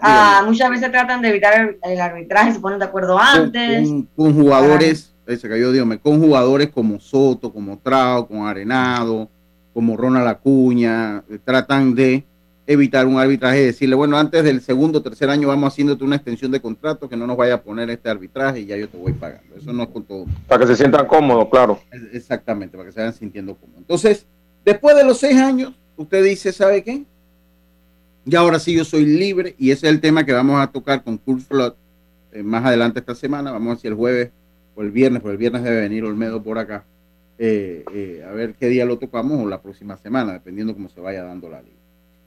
ah, muchas veces tratan de evitar el, arbitraje, se ponen de acuerdo antes. Con, jugadores, se cayó Dios, con jugadores como Soto, como Trao, como Arenado como Ronald Acuña, eh, tratan de evitar un arbitraje y decirle, bueno, antes del segundo o tercer año vamos haciéndote una extensión de contrato que no nos vaya a poner este arbitraje y ya yo te voy pagando. Eso no es con todo. Para que se sientan cómodos, claro. Exactamente, para que se vayan sintiendo cómodos. Entonces, después de los seis años, usted dice, ¿sabe qué? Y ahora sí yo soy libre y ese es el tema que vamos a tocar con Kurt Flood eh, más adelante esta semana. Vamos a ver si el jueves o el viernes, porque el viernes debe venir Olmedo por acá eh, eh, a ver qué día lo tocamos o la próxima semana, dependiendo cómo se vaya dando la liga.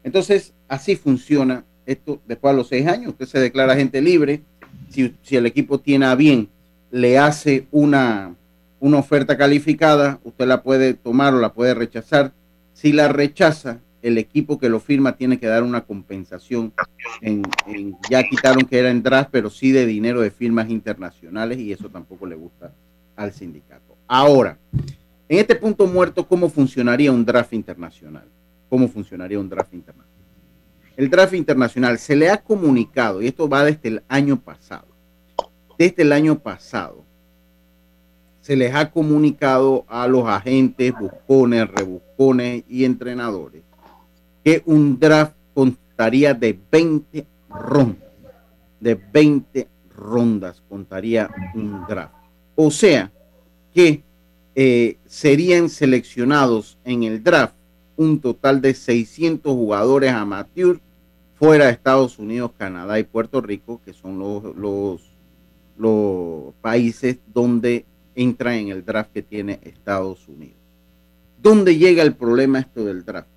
Entonces, así funciona esto. Después de los seis años, usted se declara gente libre. Si, el equipo tiene a bien, le hace una, una oferta calificada, usted la puede tomar o la puede rechazar. Si la rechaza, el equipo que lo firma tiene que dar una compensación. En, ya quitaron que era en draft, pero sí de dinero de firmas internacionales y eso tampoco le gusta al sindicato. Ahora, en este punto muerto, ¿cómo funcionaría un draft internacional? ¿Cómo funcionaría un draft internacional? El draft internacional se le ha comunicado, y esto va desde el año pasado, desde el año pasado, se les ha comunicado a los agentes, buscones, rebuscones y entrenadores que un draft contaría de 20 rondas. De 20 rondas contaría un draft. O sea que eh, serían seleccionados en el draft un total de 600 jugadores amateur fuera de Estados Unidos, Canadá y Puerto Rico, que son los, los, los países donde entra en el draft que tiene Estados Unidos. ¿Dónde llega el problema esto del draft?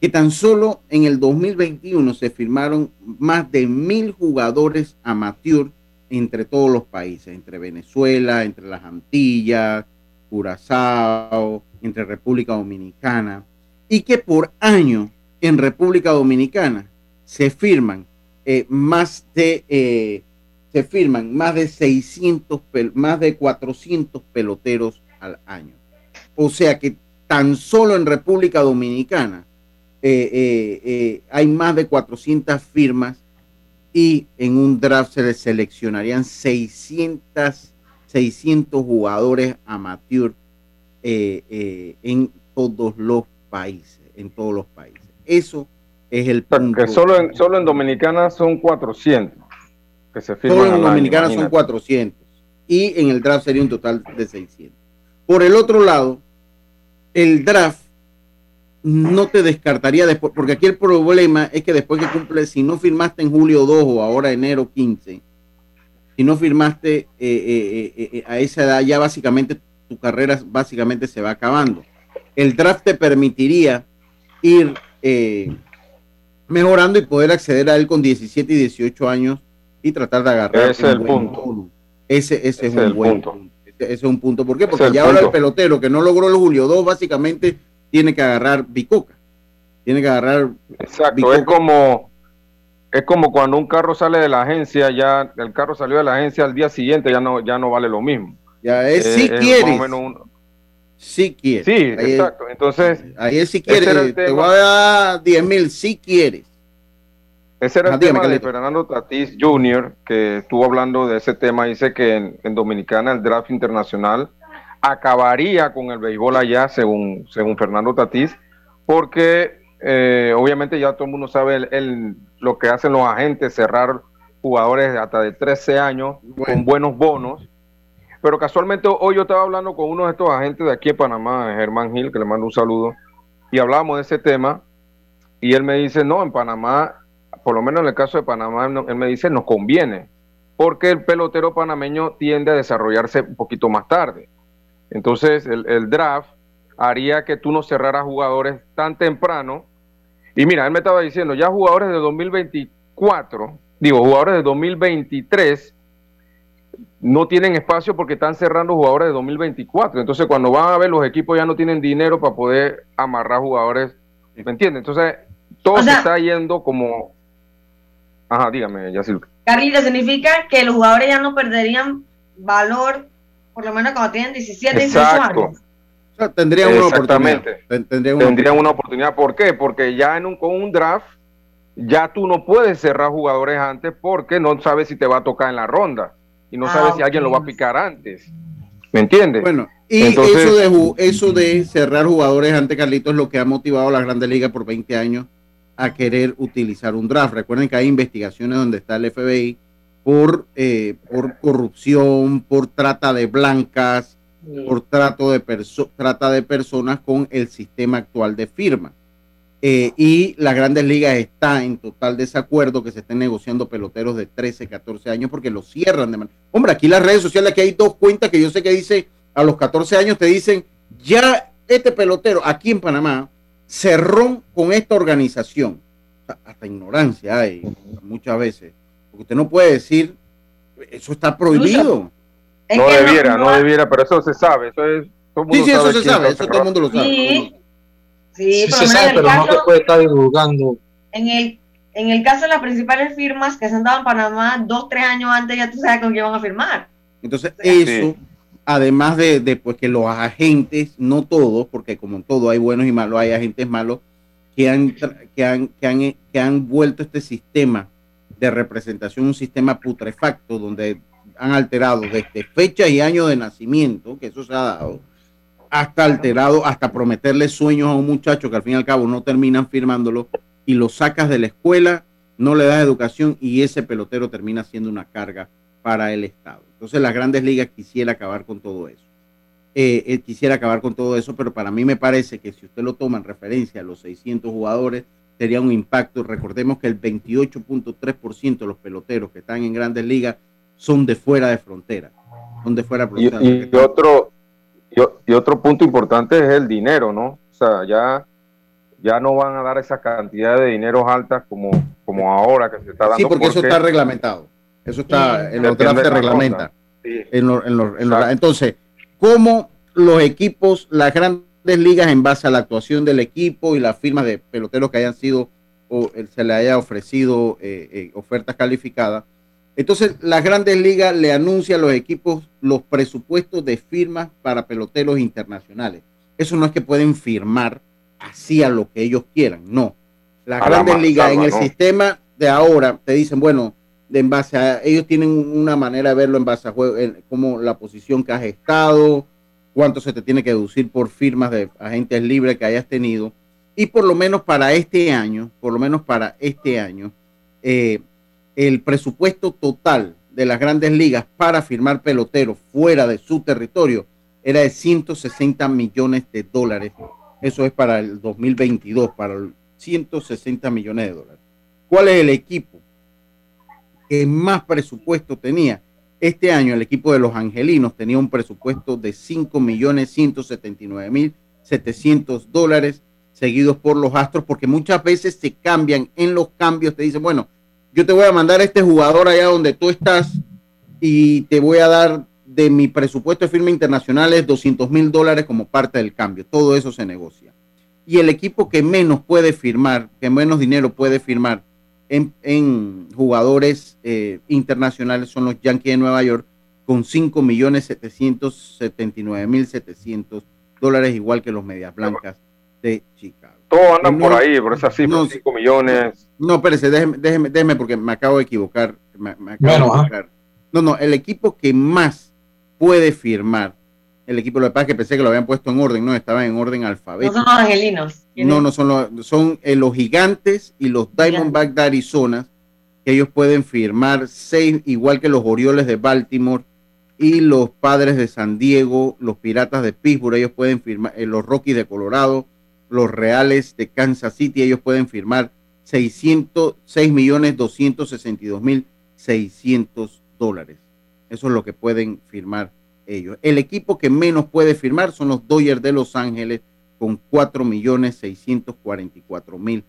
Que tan solo en el 2021 se firmaron más de mil jugadores amateur entre todos los países, entre Venezuela, entre las Antillas, Curazao, entre República Dominicana, y que por año en República Dominicana se firman eh, más de eh, se firman más de 600 más de 400 peloteros al año. O sea que tan solo en República Dominicana eh, hay más de 400 firmas y en un draft se les seleccionarían 600 600 jugadores amateur eh, eh, en todos los países, en todos los países. Eso es el punto. solo en, solo en Dominicana son 400 que se firman Solo en Dominicana son 400 y en el draft sería un total de 600. Por el otro lado, el draft no te descartaría después, porque aquí el problema es que después que cumple, si no firmaste en julio 2 o ahora enero 15, si no firmaste eh, eh, eh, a esa edad, ya básicamente tu carrera básicamente se va acabando. El draft te permitiría ir mejorando y poder acceder a él con 17 y 18 años y tratar de agarrar. Ese es el punto. Ese, es un buen punto. Ese, es un punto. ¿Por qué? Porque ya ahora el pelotero que no logró el Julio 2 básicamente tiene que agarrar bicoca. Tiene que agarrar. Exacto, es como es como cuando un carro sale de la agencia, ya el carro salió de la agencia al día siguiente, ya no, ya no vale lo mismo. Ya es si quieres. Si quieres. Sí, exacto. Entonces, ahí es si quieres. Te voy a dar 10 mil si quieres. Ese era el tema de Fernando Tatis Jr., que estuvo hablando de ese tema. Dice que en, Dominicana el draft internacional acabaría con el béisbol allá, según, según Fernando Tatís, porque eh, obviamente ya todo el mundo sabe el, lo que hacen los agentes, cerrar jugadores hasta de 13 años con buenos bonos. Pero casualmente hoy yo estaba hablando con uno de estos agentes de aquí en Panamá, Germán Gil, que le mando un saludo, y hablábamos de ese tema, y él me dice, no, en Panamá, por lo menos en el caso de Panamá, él me dice, nos conviene, porque el pelotero panameño tiende a desarrollarse un poquito más tarde. Entonces, el, draft haría que tú no cerraras jugadores tan temprano. Y mira, él me estaba diciendo, ya jugadores de 2024, digo, jugadores de 2023, no tienen espacio porque están cerrando jugadores de 2024. Entonces, cuando van a ver, los equipos ya no tienen dinero para poder amarrar jugadores. ¿Me entiendes? Entonces, todo se está yendo como. Ajá, dígame, Yacil. Carlita, significa que los jugadores ya no perderían valor, por lo menos cuando tienen 17, 18 años. tendrían una oportunidad. Tendrían una, oportunidad. ¿Por qué? Porque ya en un, con un draft, ya tú no puedes cerrar jugadores antes porque no sabes si te va a tocar en la ronda y no sabes si ah, alguien lo va a picar antes. ¿Me entiendes? Bueno, y eso, de, eso de cerrar jugadores antes, Carlitos, es lo que ha motivado a la Grandes Ligas por 20 años a querer utilizar un draft. Recuerden que hay investigaciones donde está el FBI por, eh, por corrupción, por trata de blancas, por trato de trata de personas con el sistema actual de firma. Eh, y las grandes ligas está en total desacuerdo que se estén negociando peloteros de 13, 14 años porque los cierran de manera. Hombre, aquí las redes sociales, aquí hay dos cuentas que yo sé que dice a los 14 años te dicen, ya este pelotero aquí en Panamá cerró con esta organización. hasta ignorancia hay muchas veces. Porque usted no puede decir, eso está prohibido. No debiera, no, debiera, pero eso se sabe. Eso es, sí, sí, eso se sabe, eso todo el mundo lo sabe. Sí, se sabe, pero no se puede estar divulgando. En el, en el caso de las principales firmas que se han dado en Panamá, dos, tres años antes ya tú sabes con quién van a firmar. Entonces, eso, además de, de pues, que los agentes, no todos, porque como en todo hay buenos y malos, hay agentes malos, que han, que han, que han, que han vuelto este sistema de representación un sistema putrefacto, donde han alterado desde fecha y año de nacimiento, que eso se ha dado, hasta alterado, hasta prometerle sueños a un muchacho que al fin y al cabo no terminan firmándolo y lo sacas de la escuela, no le das educación y ese pelotero termina siendo una carga para el Estado. Entonces las grandes ligas quisiera acabar con todo eso. Eh, eh, quisiera acabar con todo eso, pero para mí me parece que si usted lo toma en referencia a los 600 jugadores, sería un impacto. Recordemos que el 28.3% de los peloteros que están en grandes ligas son de fuera de frontera. Son de fuera de frontera. y otro, y, otro punto importante es el dinero, ¿no? O sea, ya, ya no van a dar esa cantidad de dinero altas como, como ahora que se está dando. Sí, porque, eso está reglamentado. Eso está en los drafts se reglamenta. entonces, ¿cómo los equipos, las grandes ligas, en base a la actuación del equipo y las firmas de peloteros que hayan sido o se le haya ofrecido eh, eh, ofertas calificadas, entonces, las grandes ligas le anuncian a los equipos los presupuestos de firmas para peloteros internacionales. Eso no es que pueden firmar así a lo que ellos quieran, no. Las grandes ligas en el sistema de ahora te dicen, bueno, en base a ellos tienen una manera de verlo en base a juego, como la posición que has estado, cuánto se te tiene que deducir por firmas de agentes libres que hayas tenido. Y por lo menos para este año, por lo menos para este año, eh, el presupuesto total de las grandes ligas para firmar peloteros fuera de su territorio era de 160 millones de dólares. Eso es para el 2022, para el 160 millones de dólares. ¿Cuál es el equipo que más presupuesto tenía? Este año el equipo de los Angelinos tenía un presupuesto de 5 millones 179 mil 700 dólares, seguidos por los Astros, porque muchas veces se cambian en los cambios, te dicen, bueno, yo te voy a mandar a este jugador allá donde tú estás y te voy a dar de mi presupuesto de firma internacionales 200 mil dólares como parte del cambio. Todo eso se negocia. Y el equipo que menos puede firmar, que menos dinero puede firmar en, jugadores eh, internacionales son los Yankees de Nueva York con 5 millones 779 mil 700 dólares, igual que los Medias Blancas de Chicago. Todos andan por ahí, por esas cifras, 5 millones. No, espérese, déjeme, déjeme, déjeme, porque me acabo de equivocar. Me, acabo de equivocar. No, no, el equipo que más puede firmar el equipo de paz que pensé que lo habían puesto en orden, no, estaban en orden alfabético. No son los angelinos. No, no son los, son eh, los gigantes y los Diamondback de Arizona, que ellos pueden firmar seis, igual que los Orioles de Baltimore y los Padres de San Diego, los Piratas de Pittsburgh, ellos pueden firmar, eh, los Rockies de Colorado, los Reales de Kansas City, ellos pueden firmar 606 millones 262 mil 600 dólares. Eso es lo que pueden firmar ellos. El equipo que menos puede firmar son los Dodgers de Los Ángeles con 4 millones 644 mil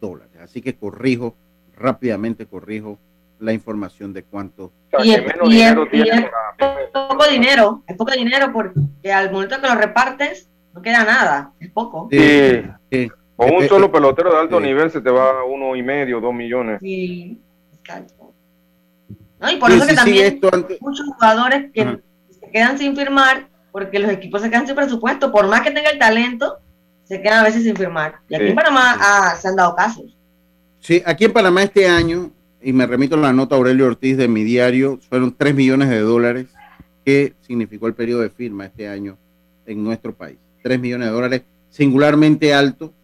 dólares. Así que corrijo, rápidamente corrijo la información de cuánto. y, es, poco dinero, es poco dinero porque al momento que lo repartes no queda nada, es poco. Con un eh, solo eh, pelotero de alto nivel se te va a uno y medio, dos millones. Sí, exacto. ¿no? Y por eso que también muchos jugadores que quedan sin firmar porque los equipos se quedan sin presupuesto, por más que tenga el talento, se quedan a veces sin firmar. Y aquí en Panamá ah, se han dado casos. Sí, aquí en Panamá este año, y me remito a la nota Aurelio Ortiz de mi diario, fueron 3 millones de dólares que significó el periodo de firma este año en nuestro país. 3 millones de dólares, singularmente alto,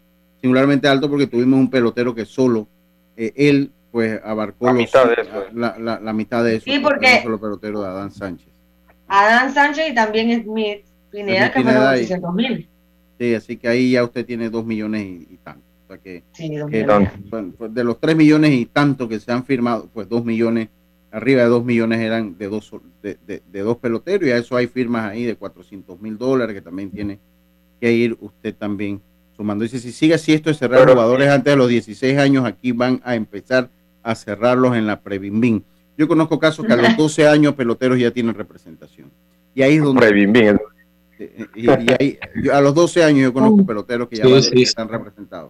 singularmente alto porque tuvimos un pelotero que solo eh, él pues abarcó la, mitad, de eso. La, mitad de eso. Sí, porque solo pelotero de Adán Sánchez. Adán Sánchez y también Smith Pineda, que fueron 600 mil. Sí, así que ahí ya usted tiene dos millones y, tanto. O sea que, pues, de los tres millones y tanto que se han firmado, pues dos millones, arriba de dos millones eran de dos, de, de, dos peloteros y a eso hay firmas ahí de 400 mil dólares que también tiene que ir usted también sumando. Dice, si sigue así esto de cerrar jugadores antes de los 16 años, aquí van a empezar a cerrarlos en la Prebimbín. Yo conozco casos que a los 12 años peloteros ya tienen representación. Y ahí es donde... Prebimbín. Y, ahí, a los 12 años yo conozco peloteros que ya están representados.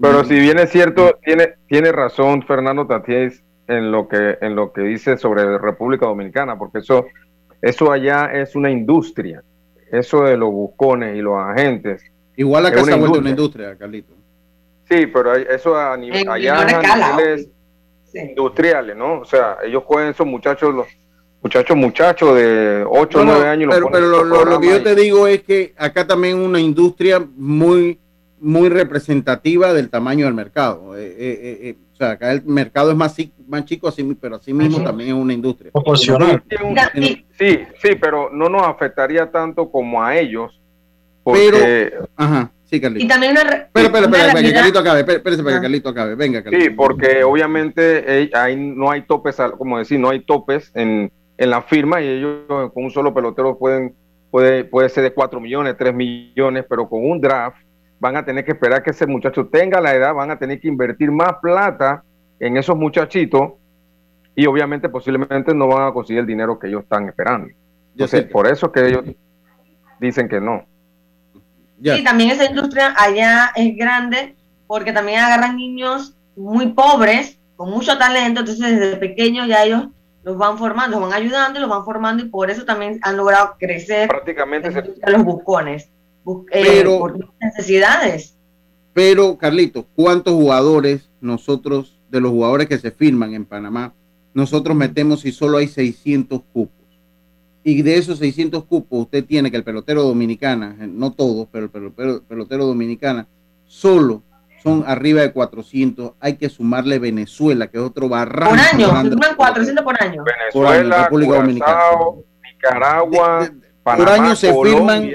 Pero si bien es cierto, tiene, tiene razón Fernando Tatiés en lo que en lo que dice sobre República Dominicana, porque eso, eso allá es una industria. Eso de los buscones y los agentes Igual acá se ha vuelto una industria, Carlito. Sí, pero eso a nivel, allá a niveles industriales, ¿no? O sea, ellos pueden, esos muchachos, los muchachos, muchachos de 8 o 9 años. Pero, pero lo, que yo te digo es que acá también una industria muy, muy representativa del tamaño del mercado. Eh, eh, eh, o sea, acá el mercado es más, más chico, así, pero así mismo también es una industria. Proporcional. Sí, sí, pero no nos afectaría tanto como a ellos pero, ajá, sí, Carlito. Y también una. Espera, espera, espera, que Carlito acabe, espérese para que Carlito acabe. Venga, Carlito. Sí, porque obviamente ahí no hay topes, como decir, no hay topes en, en la firma y ellos con un solo pelotero pueden, puede, puede ser de 4 millones, 3 millones, pero con un draft van a tener que esperar que ese muchacho tenga la edad, van a tener que invertir más plata en esos muchachitos y obviamente posiblemente no van a conseguir el dinero que ellos están esperando. Entonces, por eso que ellos dicen que no. Sí, también esa industria allá es grande porque también agarran niños muy pobres, con mucho talento, entonces desde pequeños ya ellos los van formando, los van ayudando y los van formando y por eso también han logrado crecer prácticamente los buscones eh, pero, por necesidades. Pero, Carlito, ¿cuántos jugadores nosotros, de los jugadores que se firman en Panamá, nosotros metemos si solo hay 600 cupos? Y de esos 600 cupos usted tiene que el pelotero dominicana, no todos, pero el pelotero, dominicana, solo son arriba de 400. Hay que sumarle Venezuela, que es otro barranco. Por año, suman 400 por año. Venezuela, República Dominicana. Nicaragua, por año se firman,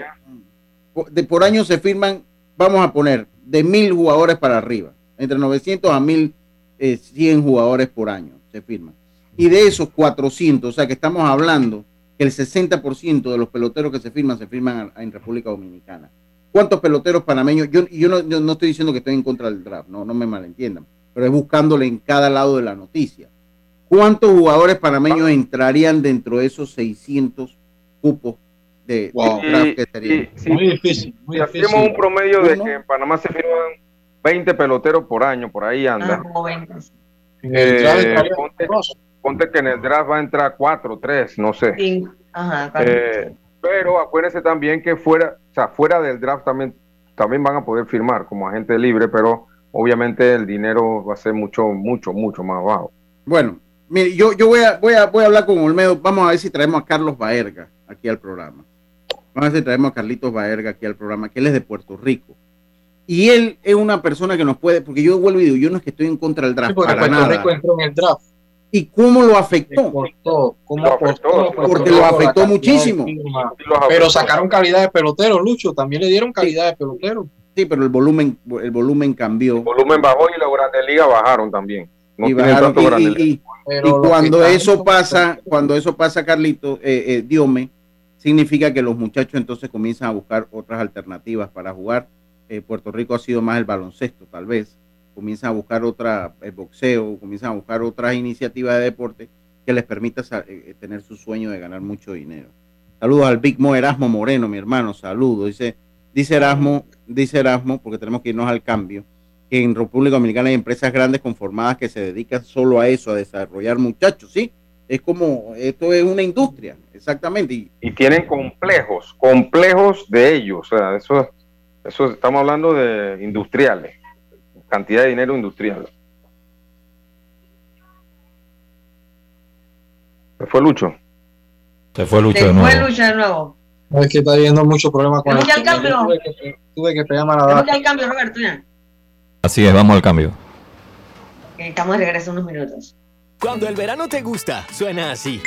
de, por año se firman, vamos a poner, de mil jugadores para arriba, entre 900 a 1100 eh, jugadores por año se firman. Y de esos 400, o sea que estamos hablando el 60% de los peloteros que se firman se firman en República Dominicana. ¿Cuántos peloteros panameños? Yo, yo, no, estoy diciendo que estoy en contra del draft, no, no me malentiendan, pero es buscándole en cada lado de la noticia. ¿Cuántos jugadores panameños entrarían dentro de esos 600 cupos de, draft que serían? muy difícil. Muy si hacemos un promedio de que en Panamá se firman 20 peloteros por año, por ahí anda. Ah, eh, ponte que en el draft va a entrar cuatro, tres, no sé. Eh, pero acuérdense también que fuera, o sea, fuera del draft también, también van a poder firmar como agente libre, pero obviamente el dinero va a ser mucho, mucho, mucho más bajo. Bueno, mire, yo, yo voy, a, voy, a, voy a hablar con Olmedo, vamos a ver si traemos a Carlos Baerga aquí al programa. Vamos a ver si traemos a Carlitos Baerga aquí al programa, que él es de Puerto Rico. Y él es una persona que nos puede, porque yo vuelvo y digo, yo no es que estoy en contra del draft. Sí, porque para Puerto nada. Rico entró en el draft. ¿Y cómo lo afectó? Costó, ¿Cómo Lo afectó, porque lo afectó muchísimo. Pero sacaron calidad de pelotero, Lucho. También le dieron calidad de pelotero. Sí, pero el volumen, el volumen cambió. El volumen bajó y las grandes ligas bajaron también. No y, bajaron- y- cuando eso pasa, cuando eso pasa, Carlito, eh, eh, Diome, significa que los muchachos entonces comienzan a buscar otras alternativas para jugar. Eh, Puerto Rico ha sido más el baloncesto, tal vez. Comienzan a buscar otra, el boxeo, comienzan a buscar otras iniciativas de deporte que les permita sa- eh, tener su sueño de ganar mucho dinero. Saludos al Big Mo Erasmo Moreno, mi hermano, saludos. Dice, dice Erasmo, dice Erasmo, porque tenemos que irnos al cambio, que en República Dominicana hay empresas grandes conformadas que se dedican solo a eso, a desarrollar muchachos, ¿sí? Es como, esto es una industria, exactamente. Y, Y tienen complejos, complejos de ellos. O sea, eso, eso estamos hablando de industriales. Cantidad de dinero industrial. ¿Se fue Lucho? Se fue Lucho Se de fue nuevo. Lucha de nuevo. No, es que está habiendo muchos problemas con el cambio. Tuve que, tuve que pegarme a la Tenemos ya data. el cambio, Roberto, ya. Así es, vamos al cambio. Estamos de regreso unos minutos. Cuando el verano te gusta, suena así.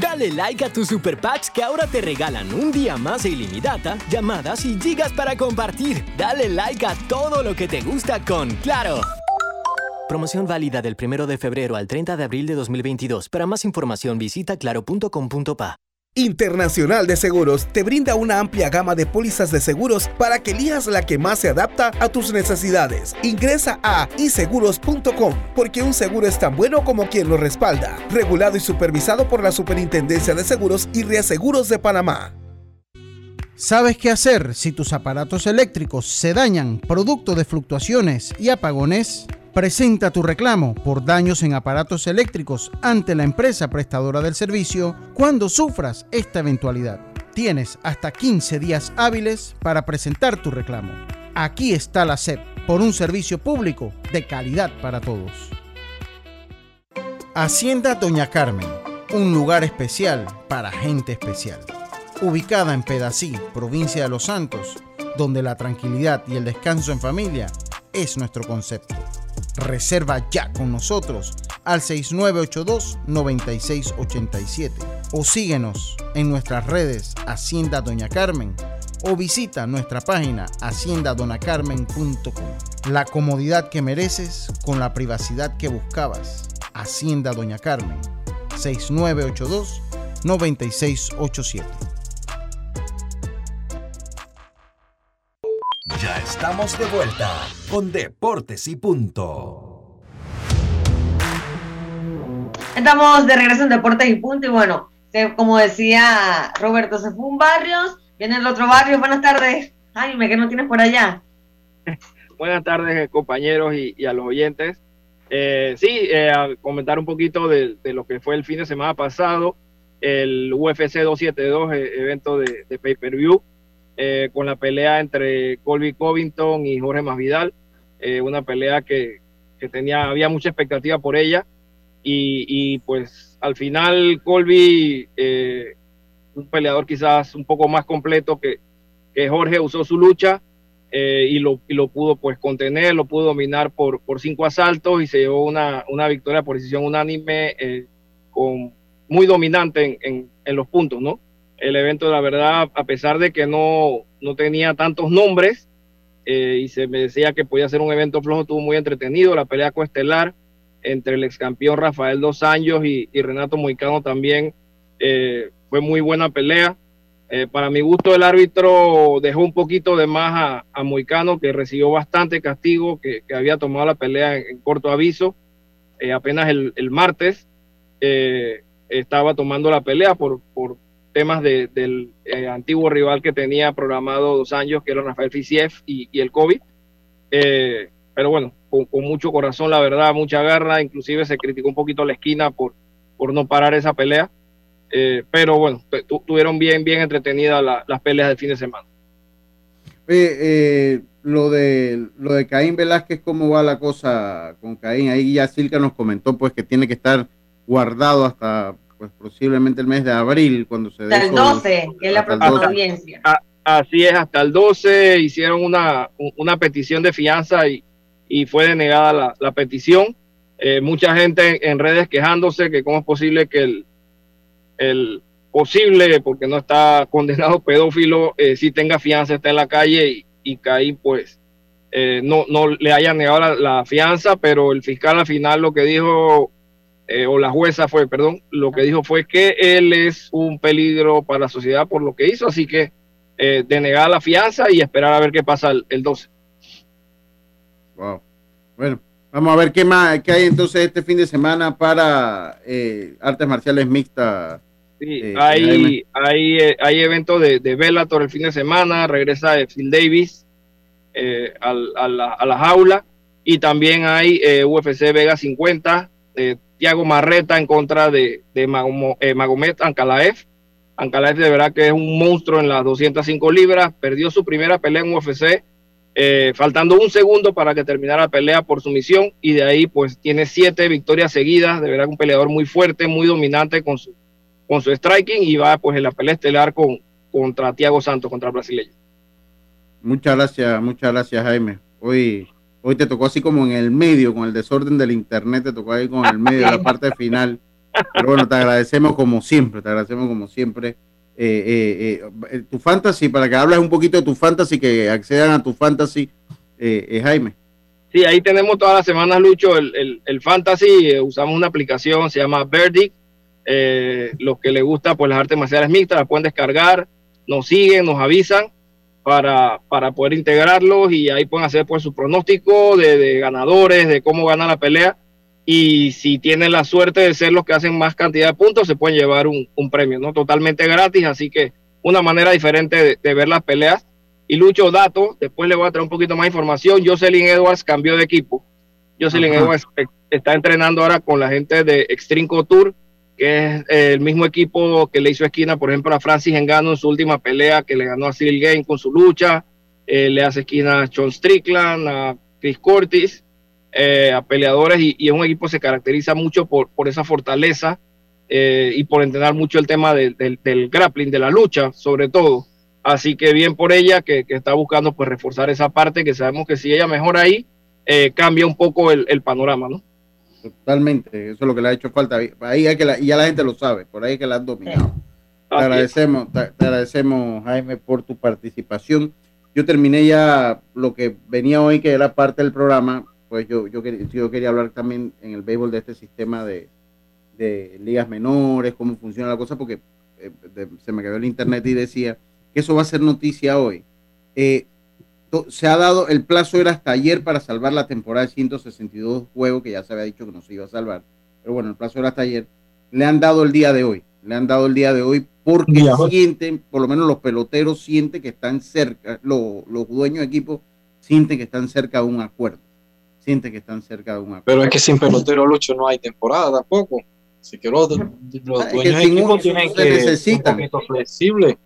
Dale like a tus super packs que ahora te regalan un día más de ilimitada, llamadas y gigas para compartir. Dale like a todo lo que te gusta con Claro. Promoción válida del 1 de febrero al 30 de abril de 2022. Para más información visita claro.com.pa. Internacional de Seguros te brinda una amplia gama de pólizas de seguros para que elijas la que más se adapta a tus necesidades. Ingresa a iseguros.com porque un seguro es tan bueno como quien lo respalda. Regulado y supervisado por la Superintendencia de Seguros y Reaseguros de Panamá. ¿Sabes qué hacer si tus aparatos eléctricos se dañan producto de fluctuaciones y apagones? Presenta tu reclamo por daños en aparatos eléctricos ante la empresa prestadora del servicio cuando sufras esta eventualidad. Tienes hasta 15 días hábiles para presentar tu reclamo. Aquí está la SEP por un servicio público de calidad para todos. Hacienda Doña Carmen, un lugar especial para gente especial. Ubicada en Pedací, provincia de Los Santos, donde la tranquilidad y el descanso en familia es nuestro concepto. Reserva ya con nosotros al 6982-9687 o síguenos en nuestras redes Hacienda Doña Carmen o visita nuestra página haciendadonacarmen.com. La comodidad que mereces con la privacidad que buscabas. Hacienda Doña Carmen 6982-9687. Ya estamos de vuelta con Deportes y Punto. Estamos de regreso en Deportes y Punto. Y bueno, se- como decía Roberto, se fue un barrio, viene el otro barrio. Buenas tardes. Jaime, ¿qué no tienes por allá? Buenas tardes, eh, compañeros y, y a los oyentes. Eh, sí, eh, a comentar un poquito de, de lo que fue el fin de semana pasado, el UFC 272, eh, evento de, de pay-per-view, eh, con la pelea entre Colby Covington y Jorge Masvidal, eh, una pelea que, que tenía, había mucha expectativa por ella, y, y pues al final Colby, eh, un peleador quizás un poco más completo que, que Jorge, usó su lucha, eh, y, lo, y lo pudo pues contener, lo pudo dominar por, por cinco asaltos y se llevó una, una victoria por decisión unánime con, muy dominante en, en, los puntos, ¿no? El evento, la verdad, a pesar de que no, no tenía tantos nombres eh, y se me decía que podía ser un evento flojo, estuvo muy entretenido, la pelea coestelar entre el ex campeón Rafael Dos Años y, y Renato Moicano también eh, fue muy buena pelea. Eh, para mi gusto, el árbitro dejó un poquito de más a, a Moicano, que recibió bastante castigo, que, que había tomado la pelea en, en corto aviso. Apenas el, el martes estaba tomando la pelea por, por temas de, del eh, antiguo rival que tenía programado dos años, que era Rafael Fisiev y, y el COVID. Eh, pero bueno, con, con, mucho corazón, la verdad, mucha garra. Inclusive se criticó un poquito la esquina por, por no parar esa pelea. Eh, pero bueno, tu, tuvieron bien, bien entretenidas la, las peleas del fin de semana. Eh, lo de lo de Caín Velázquez, ¿cómo va la cosa con Caín? Ahí ya Silca nos comentó pues que tiene que estar guardado hasta pues posiblemente el mes de abril, cuando se dé Hasta el sol. 12, que es la próxima 12. audiencia. A- así es, hasta el 12 hicieron una, una petición de fianza y, y fue denegada la, la petición. Eh, mucha gente en, redes quejándose que cómo es posible que el, el posible, porque no está condenado pedófilo, eh, sí tenga fianza, está en la calle y, y Caín pues eh, no, no le hayan negado la, la fianza, pero el fiscal al final lo que dijo, eh, o la jueza fue, perdón, lo que dijo fue que él es un peligro para la sociedad por lo que hizo, así que eh, denegar la fianza y esperar a ver qué pasa el, el 12. Wow. Bueno, vamos a ver qué más, qué hay entonces este fin de semana para eh, artes marciales mixtas. Sí, Eh, hay, hay, hay eventos de, de Bellator el fin de semana, regresa Phil Davis eh, al- a, la, a la jaula y también hay eh, UFC Vega 50, eh, Tiago Marreta en contra de, de Magomo- eh, Ankalaev. Ankalaev de verdad que es un monstruo en las 205 libras, perdió su primera pelea en UFC, eh, faltando un segundo para que terminara la pelea por sumisión y de ahí pues tiene siete victorias seguidas, de verdad un peleador muy fuerte, muy dominante con su con su striking y va pues en la pelea estelar con, contra Thiago Santos, contra el brasileño. Muchas gracias, muchas gracias, Jaime. Hoy, hoy te tocó así como en el medio, con el desorden del internet, te tocó ahí con el medio, la parte final. Pero bueno, te agradecemos como siempre, te agradecemos como siempre. Eh, eh, eh, tu fantasy, para que hables un poquito de tu fantasy, que accedan a tu fantasy, eh, eh, Jaime. Sí, ahí tenemos todas las semanas, Lucho, el, el, el fantasy, eh, usamos una aplicación, se llama Verdict, eh, los que les gusta pues las artes marciales mixtas, las pueden descargar, nos siguen, nos avisan para, para poder integrarlos y ahí pueden hacer pues su pronóstico de, de ganadores, de cómo gana la pelea y si tienen la suerte de ser los que hacen más cantidad de puntos, se pueden llevar un, un premio, ¿no? Totalmente gratis, así que una manera diferente de, de ver las peleas. Y Lucho Dato, después le voy a traer un poquito más información. Jocelyn Edwards cambió de equipo. Jocelyn Ajá. Edwards eh, está entrenando ahora con la gente de Extreme Couture, que es eh, el mismo equipo que le hizo esquina, por ejemplo, a Francis Engano en su última pelea, que le ganó a Cyril Game con su lucha. Eh, le hace esquina a Sean Strickland, a Chris Curtis, eh, a peleadores, y, es un equipo que se caracteriza mucho por, por esa fortaleza y por entrenar mucho el tema del- grappling, de la lucha, sobre todo. Así que bien por ella que, está buscando pues reforzar esa parte, que sabemos que si ella mejora ahí, cambia un poco el panorama, ¿no? Totalmente, eso es lo que le ha hecho falta. Ahí hay que la, y ya la gente lo sabe, por ahí es que la han dominado. Te agradecemos, te, te agradecemos, Jaime, por tu participación. Yo terminé ya lo que venía hoy, que era parte del programa. Pues yo, yo, quería, yo quería hablar también en el béisbol de este sistema de, de ligas menores, cómo funciona la cosa, porque eh, de- se me quedó el internet y decía que eso va a ser noticia hoy. Eh, se ha dado, el plazo era hasta ayer para salvar la temporada de 162 juegos, que ya se había dicho que no se iba a salvar. Pero bueno, el plazo era hasta ayer. Le han dado el día de hoy. Le han dado el día de hoy porque sienten, por lo menos los peloteros sienten que están cerca, lo- los dueños de equipo sienten que están cerca de un acuerdo. Sienten que están cerca de un acuerdo. Pero es que sin pelotero Lucho no hay temporada tampoco. Así que los, los Ah, es que dueños de sin equipo un- tienen se que ser un poquito flexible.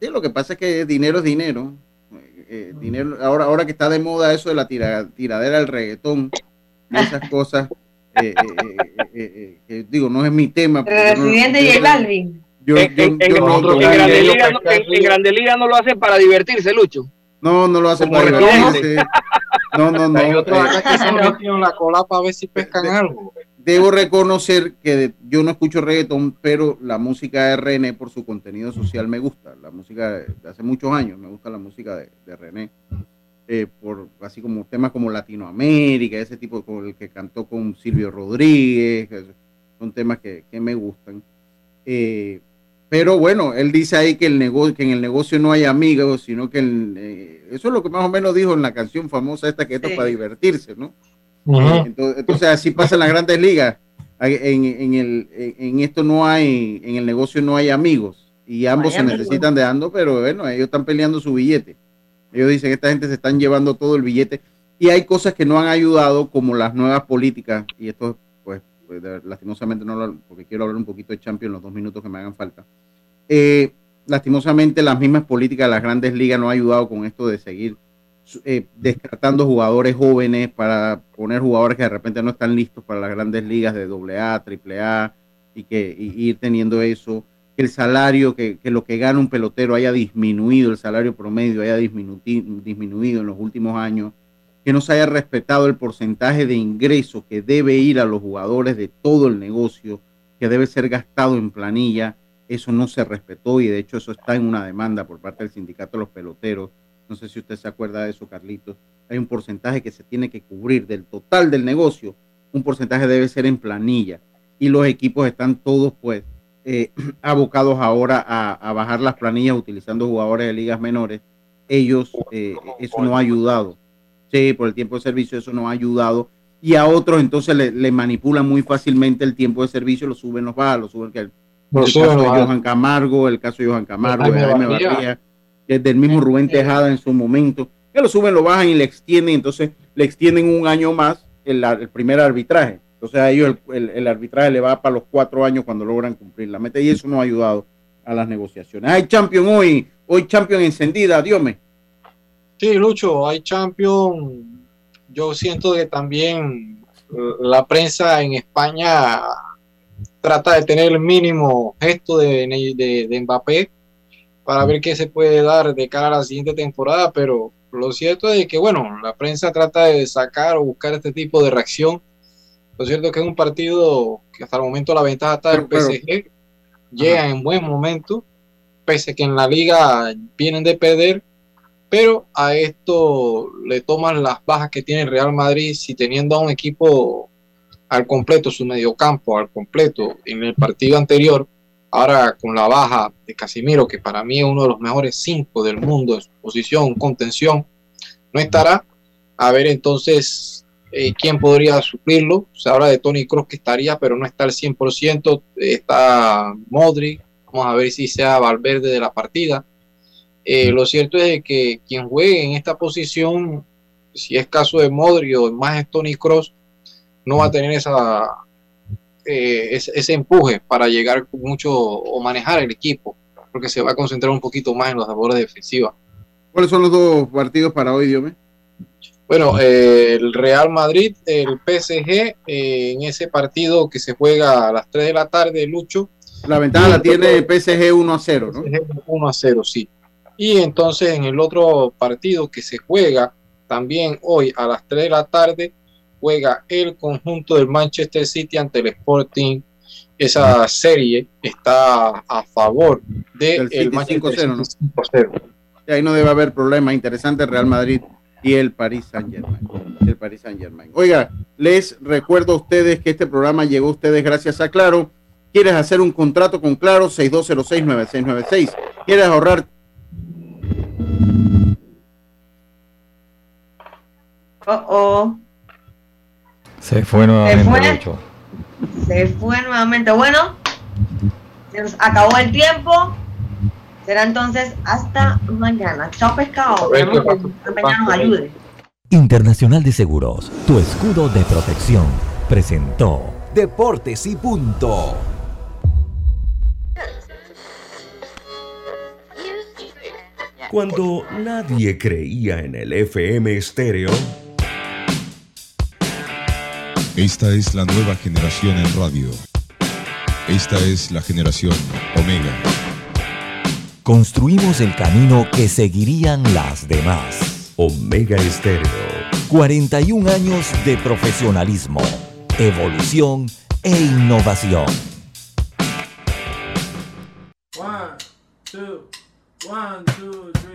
Sí, lo que pasa es que dinero es dinero. Eh, eh, dinero ahora, ahora que está de moda eso de la tira- tiradera del reggaetón y esas cosas, eh, eh, eh, eh, eh, que digo, no es mi tema. porque yo no- Residente yo y el no- Balvin. yo- yo- en- yo en- no- nosotros en que Grande Liga no- en- en Grande Liga no lo hacen para divertirse, Lucho. No, no lo hacen para divertirse. No, no, no. Hay otros eh, que se han metido en la cola para ver si pescan de- algo. Debo reconocer que de- yo no escucho reggaetón, pero la música de René por su contenido social me gusta. La música de, de hace muchos años me gusta la música de, de René. eh, por así como temas como Latinoamérica, ese tipo con el que cantó con Silvio Rodríguez, son temas que, que me gustan. Eh, pero bueno, él dice ahí que, el negocio, que en el negocio no hay amigos, sino que el, eh, eso es lo que más o menos dijo en la canción famosa esta, que esto es para divertirse, ¿no? Entonces, entonces así pasa en las grandes ligas. En, en el, en esto no hay, en el negocio no hay amigos y ambos se necesitan de ando, pero bueno, ellos están peleando su billete. Ellos dicen que esta gente se están llevando todo el billete y hay cosas que no han ayudado como las nuevas políticas y esto pues, pues, lastimosamente no lo, porque quiero hablar un poquito de Champions en los dos minutos que me hagan falta. Eh, lastimosamente las mismas políticas de las grandes ligas no han ayudado con esto de seguir eh, descartando jugadores jóvenes para poner jugadores que de repente no están listos para las grandes ligas de AA, AAA, y que ir teniendo eso, que el salario, que, lo que gana un pelotero haya disminuido, el salario promedio haya disminu disminuido en los últimos años, que no se haya respetado el porcentaje de ingreso que debe ir a los jugadores de todo el negocio, que debe ser gastado en planilla, eso no se respetó y de hecho eso está en una demanda por parte del sindicato de los peloteros. No sé si usted se acuerda de eso, Carlitos. Hay un porcentaje que se tiene que cubrir del total del negocio, un porcentaje debe ser en planilla y los equipos están todos pues eh, abocados ahora a, a, bajar las planillas utilizando jugadores de ligas menores. Ellos, eh, eso no ha ayudado. Sí, por el tiempo de servicio eso no ha ayudado. Y a otros entonces le, le manipulan muy fácilmente el tiempo de servicio, lo suben, los bajan, lo suben. Que el, el caso de Johan Camargo, el caso de Johan Camargo, de Jaime Barría, que es del mismo Rubén Tejada en su momento, que lo suben, lo bajan y le extienden, entonces le extienden un año más el, el primer arbitraje. Entonces a ellos el, el, el, arbitraje le va para los cuatro años cuando logran cumplir la meta y eso no ha ayudado a las negociaciones. Hay champion hoy, hoy champion encendida, Diome. Sí, Lucho, hay champion. Yo siento que también la prensa en España trata de tener el mínimo gesto de, de, de Mbappé para ver qué se puede dar de cara a la siguiente temporada, pero lo cierto es que, bueno, la prensa trata de sacar o buscar este tipo de reacción. Lo cierto es que es un partido que hasta el momento la ventaja está del PSG, llega en buen momento, pese que en la liga vienen de perder, pero a esto le toman las bajas que tiene el Real Madrid, si teniendo a un equipo al completo, su mediocampo al completo en el partido anterior, ahora con la baja de Casimiro, que para mí es uno de los mejores cinco del mundo en su posición, contención, no estará. A ver entonces eh, quién podría suplirlo. Se habla de Tony Cross que estaría, pero no está al 100%. Está Modric. Vamos a ver si sea Valverde de la partida. Eh, lo cierto es que quien juegue en esta posición, si es caso de Modric o más es Tony Cross, no va a tener esa, eh, ese, ese, empuje para llegar mucho o manejar el equipo, porque se va a concentrar un poquito más en las labores defensivas. ¿Cuáles son los dos partidos para hoy, Diome? Bueno, eh, el Real Madrid, el PSG, eh, en ese partido que se juega a las 3 de la tarde, Lucho. La ventaja la tiene el PSG 1 a 0, ¿no? PSG 1 a 0, sí. Y entonces en el otro partido que se juega también hoy a las 3 de la tarde, juega el conjunto del Manchester City ante el Sporting. Esa serie está a favor del de Manchester 5 City 5-0. ¿no? Ahí no debe haber problema. Interesante Real Madrid y el Paris Saint Germain. El Paris Saint Germain. Oiga, les recuerdo a ustedes que este programa llegó a ustedes gracias a Claro. ¿Quieres hacer un contrato con Claro? 6206-9696. ¿Quieres ahorrar? Oh, oh. Se fue nuevamente. Se fue, se fue nuevamente. Bueno, se nos acabó el tiempo. Será entonces hasta mañana. Chao pescado. Mañana nos ayude. Internacional de Seguros, tu escudo de protección, presentó Deportes y punto. Cuando nadie creía en el FM estéreo. Esta es la nueva generación en radio. Esta es la generación Omega. Construimos el camino que seguirían las demás. Omega Estéreo. 41 años de profesionalismo, evolución e innovación. One, two, one, two, three.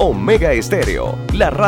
Omega Estéreo, la radio.